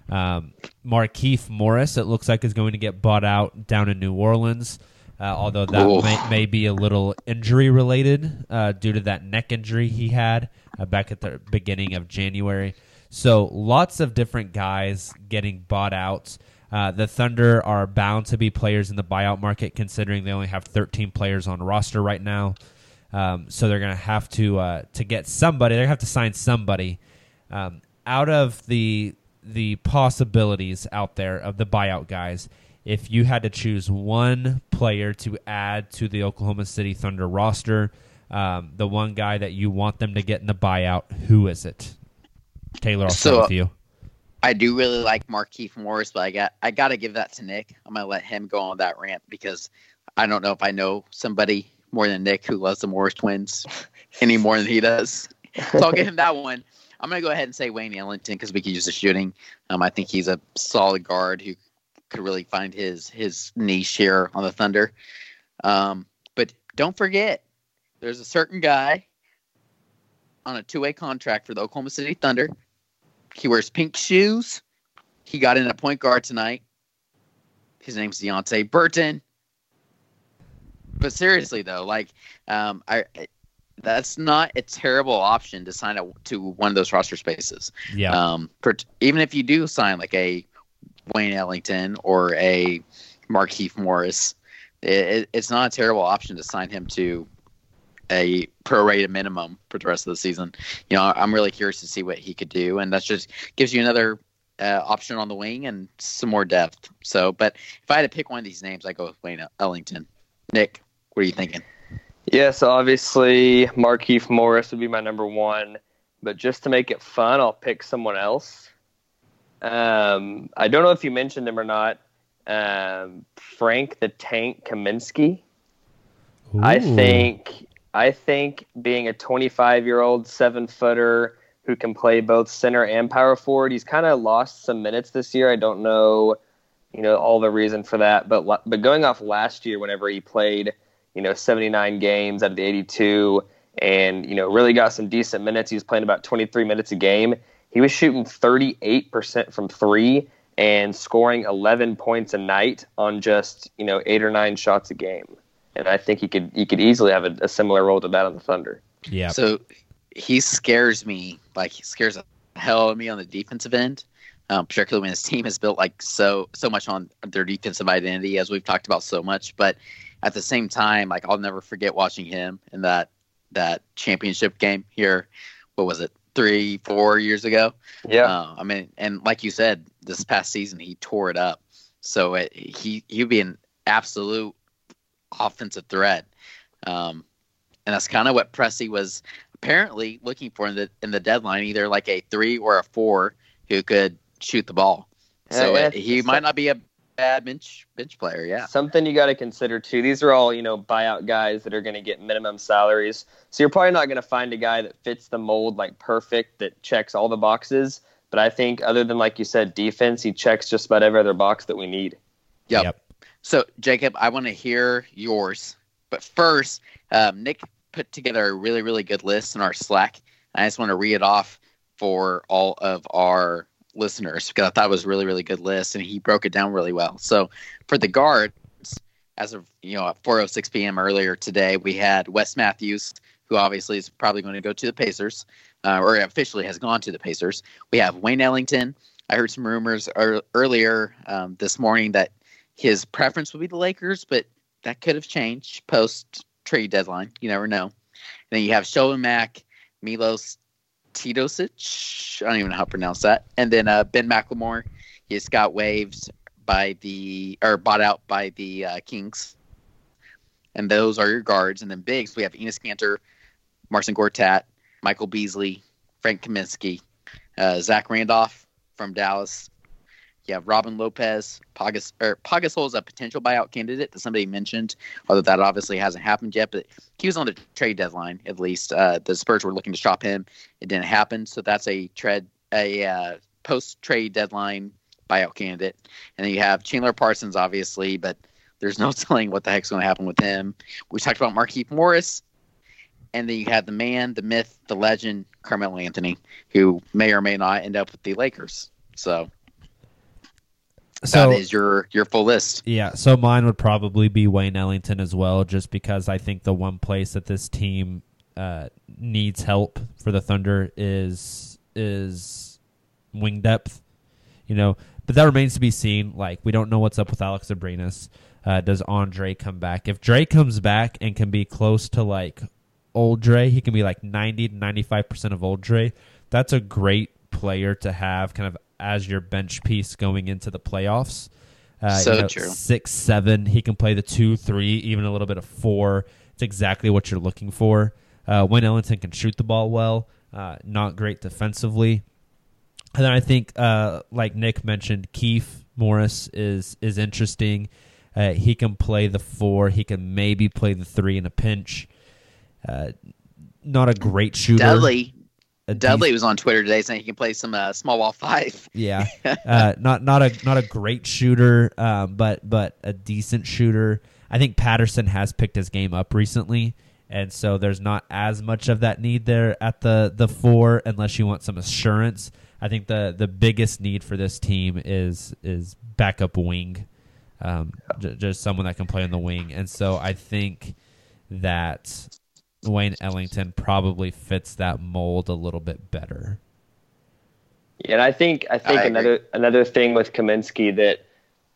Um, Markieff Morris, it looks like, is going to get bought out down in New Orleans. Uh, although that may, may be a little injury related uh, due to that neck injury he had uh, back at the beginning of January. So lots of different guys getting bought out. Uh, the Thunder are bound to be players in the buyout market, considering they only have 13 players on roster right now. Um, so they're going to have to uh, to get somebody. They're going to have to sign somebody um, out of the the possibilities out there of the buyout guys. If you had to choose one player to add to the Oklahoma City Thunder roster, um, the one guy that you want them to get in the buyout, who is it? Tayler, I'll start with you. I do really like Markieff Morris, but I got I got to give that to Nick. I'm gonna let him go on that rant because I don't know if I know somebody more than Nick who loves the Morris twins any more than he does. So I'll give him that one. I'm gonna go ahead and say Wayne Ellington because we could use the shooting. Um, I think he's a solid guard who could really find his his niche here on the Thunder. Um, but don't forget, there's a certain guy on a two way contract for the Oklahoma City Thunder. He wears pink shoes. He got in a point guard tonight. His name's Deonte Burton. But seriously though, like um, I, that's not a terrible option to sign up to one of those roster spaces. Yeah. Um, for, even if you do sign like a Wayne Ellington or a Markieff Morris, it, it's not a terrible option to sign him to a prorated minimum for the rest of the season. You know, I'm really curious to see what he could do, and that just gives you another uh, option on the wing and some more depth. So, but if I had to pick one of these names, I go with Wayne Ellington. Nick, what are you thinking? Yeah, so obviously Markieff Morris would be my number one, but just to make it fun, I'll pick someone else. Um, I don't know if you mentioned him or not. Um, Frank the Tank Kaminsky. I think I think being a 25 year old seven footer who can play both center and power forward, he's kind of lost some minutes this year. I don't know, you know, all the reason for that, but but going off last year, whenever he played, you know, 79 games out of the 82, and you know, really got some decent minutes. He was playing about 23 minutes a game. He was shooting 38% from three and scoring 11 points a night on just you know eight or nine shots a game and I think he could he could easily have a, a similar role to that on the Thunder. Yeah. So he scares me. Like he scares the hell out of me on the defensive end, um, particularly when his team is built like so so much on their defensive identity, as we've talked about so much. But at the same time, like I'll never forget watching him in that that championship game here. What was it? Three, four years ago. Yeah. Uh, I mean, and like you said, this past season he tore it up. So it, he he'd be an absolute offensive threat. Um, and that's kind of what Presti was apparently looking for in the in the deadline, either like a three or a four who could shoot the ball. So Yeah, it, he might not be a bad bench bench player. Yeah. Something you got to consider too. These are all you know buyout guys that are going to get minimum salaries. So you're probably not going to find a guy that fits the mold like perfect that checks all the boxes. But I think other than like you said defense, he checks just about every other box that we need. Yep. So Jacob, I want to hear yours, but first, um, Nick put together a really really good list in our Slack. I just want to read it off for all of our listeners because I thought it was a really really good list, and he broke it down really well. So for the guards, as of you know at 4:06 p.m. earlier today, we had Wes Matthews, who obviously is probably going to go to the Pacers, uh, or officially has gone to the Pacers. We have Wayne Ellington. I heard some rumors ear- earlier um, this morning that his preference would be the Lakers, but that could have changed post trade deadline. You never know. And then you have Shelvin Mack, Milos Teodosic. I don't even know how to pronounce that. And then uh, Ben McLemore. He just got waived by the or bought out by the uh, Kings. And those are your guards. And then bigs, we have Enes Kanter, Marcin Gortat, Michael Beasley, Frank Kaminsky, uh, Zach Randolph from Dallas. Have Robin Lopez. Pagas or Pau Gasol is a potential buyout candidate that somebody mentioned, although that obviously hasn't happened yet. But he was on the trade deadline at least. Uh, the Spurs were looking to shop him. It didn't happen, so that's a trade a uh, post trade deadline buyout candidate. And then you have Chandler Parsons, obviously, but there's no telling what the heck's going to happen with him. We talked about Markieff Morris, and then you have the man, the myth, the legend, Carmelo Anthony, who may or may not end up with the Lakers. So, So- that is your your full list. Yeah, so mine would probably be Wayne Ellington as well, just because I think the one place that this team uh, needs help for the Thunder is is wing depth. You know, but that remains to be seen. Like we don't know what's up with Alex Abrines. Uh, does Andre come back? If Dre comes back and can be close to like old Dre, he can be like ninety to ninety five percent of old Dre. That's a great player to have, kind of as your bench piece going into the playoffs. Uh, So you know, true. Six, seven. He can play the two, three, even a little bit of four. It's exactly what you're looking for. Uh, Wayne Ellington can shoot the ball well. Uh, not great defensively. And then I think, uh, like Nick mentioned, Keith Morris is is interesting. Uh, he can play the four. He can maybe play the three in a pinch. Uh, not a great shooter. Dudley, Dudley was on Twitter today saying he can play some uh, small ball five. yeah, uh, not not a not a great shooter, um, but but a decent shooter. I think Patterson has picked his game up recently, and so there's not as much of that need there at the the four, unless you want some assurance. I think the the biggest need for this team is is backup wing, um, j- just someone that can play on the wing, and so I think that Wayne Ellington probably fits that mold a little bit better. Yeah, and I think I think I agree. another another thing with Kaminsky that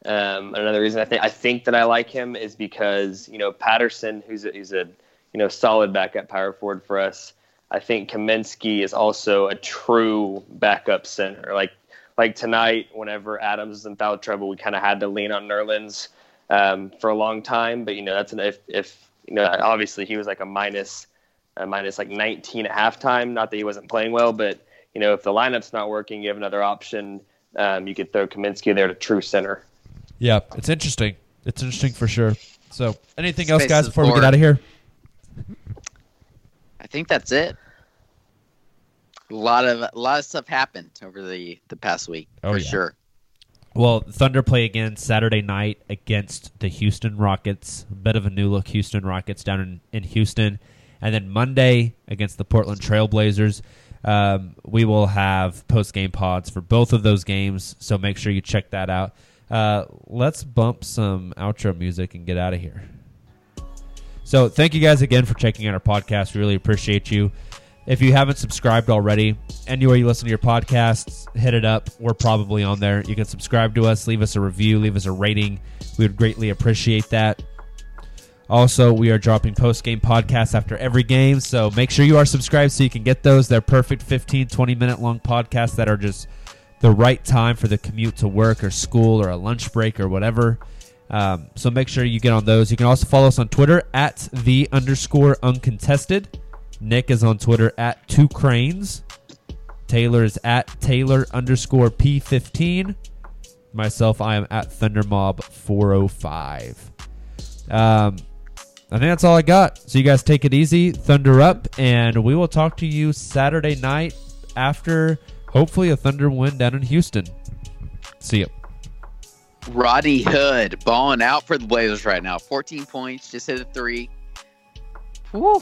um, another reason I think I think that I like him is because you know Patterson, who's a, who's a you know solid backup power forward for us. I think Kaminsky is also a true backup center. Like like tonight, whenever Adams is in foul trouble, we kind of had to lean on Nerlens um, for a long time. But you know that's an if if you know obviously he was like a minus a minus like 19 at halftime. Not that he wasn't playing well, but you know if the lineup's not working, you have another option. Um, you could throw Kaminsky there to true center. Yeah, it's interesting. It's interesting for sure. So, anything else, guys, is before we get out of here? I think that's it. A lot of a lot of stuff happened over the the past week Oh, for yeah. sure. Well, Thunder play again Saturday night against the Houston Rockets. A bit of a new look Houston Rockets down in, in Houston. And then Monday against the Portland Trailblazers. Um, we will have post game pods for both of those games, so make sure you check that out. Uh, let's bump some outro music and get out of here. So, thank you guys again for checking out our podcast. We really appreciate you. If you haven't subscribed already, anywhere you listen to your podcasts, hit it up. We're probably on there. You can subscribe to us, leave us a review, leave us a rating. We would greatly appreciate that. Also, we are dropping post game podcasts after every game, so make sure you are subscribed so you can get those. They're perfect 15, 20 minute long podcasts that are just the right time for the commute to work or school or a lunch break or whatever. Um, so make sure you get on those. You can also follow us on Twitter at the underscore uncontested. Nick is on Twitter at two cranes. Tayler is at Tayler underscore P15. Myself, I am at ThunderMob405. Um, I think that's all I got. So you guys take it easy, thunder up, and we will talk to you Saturday night after hopefully a Thunder win down in Houston. See you. Roddy Hood balling out for the Blazers right now. 14 points, just hit a three. Woo.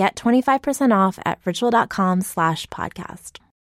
Get 25% off at ritual.com slash podcast.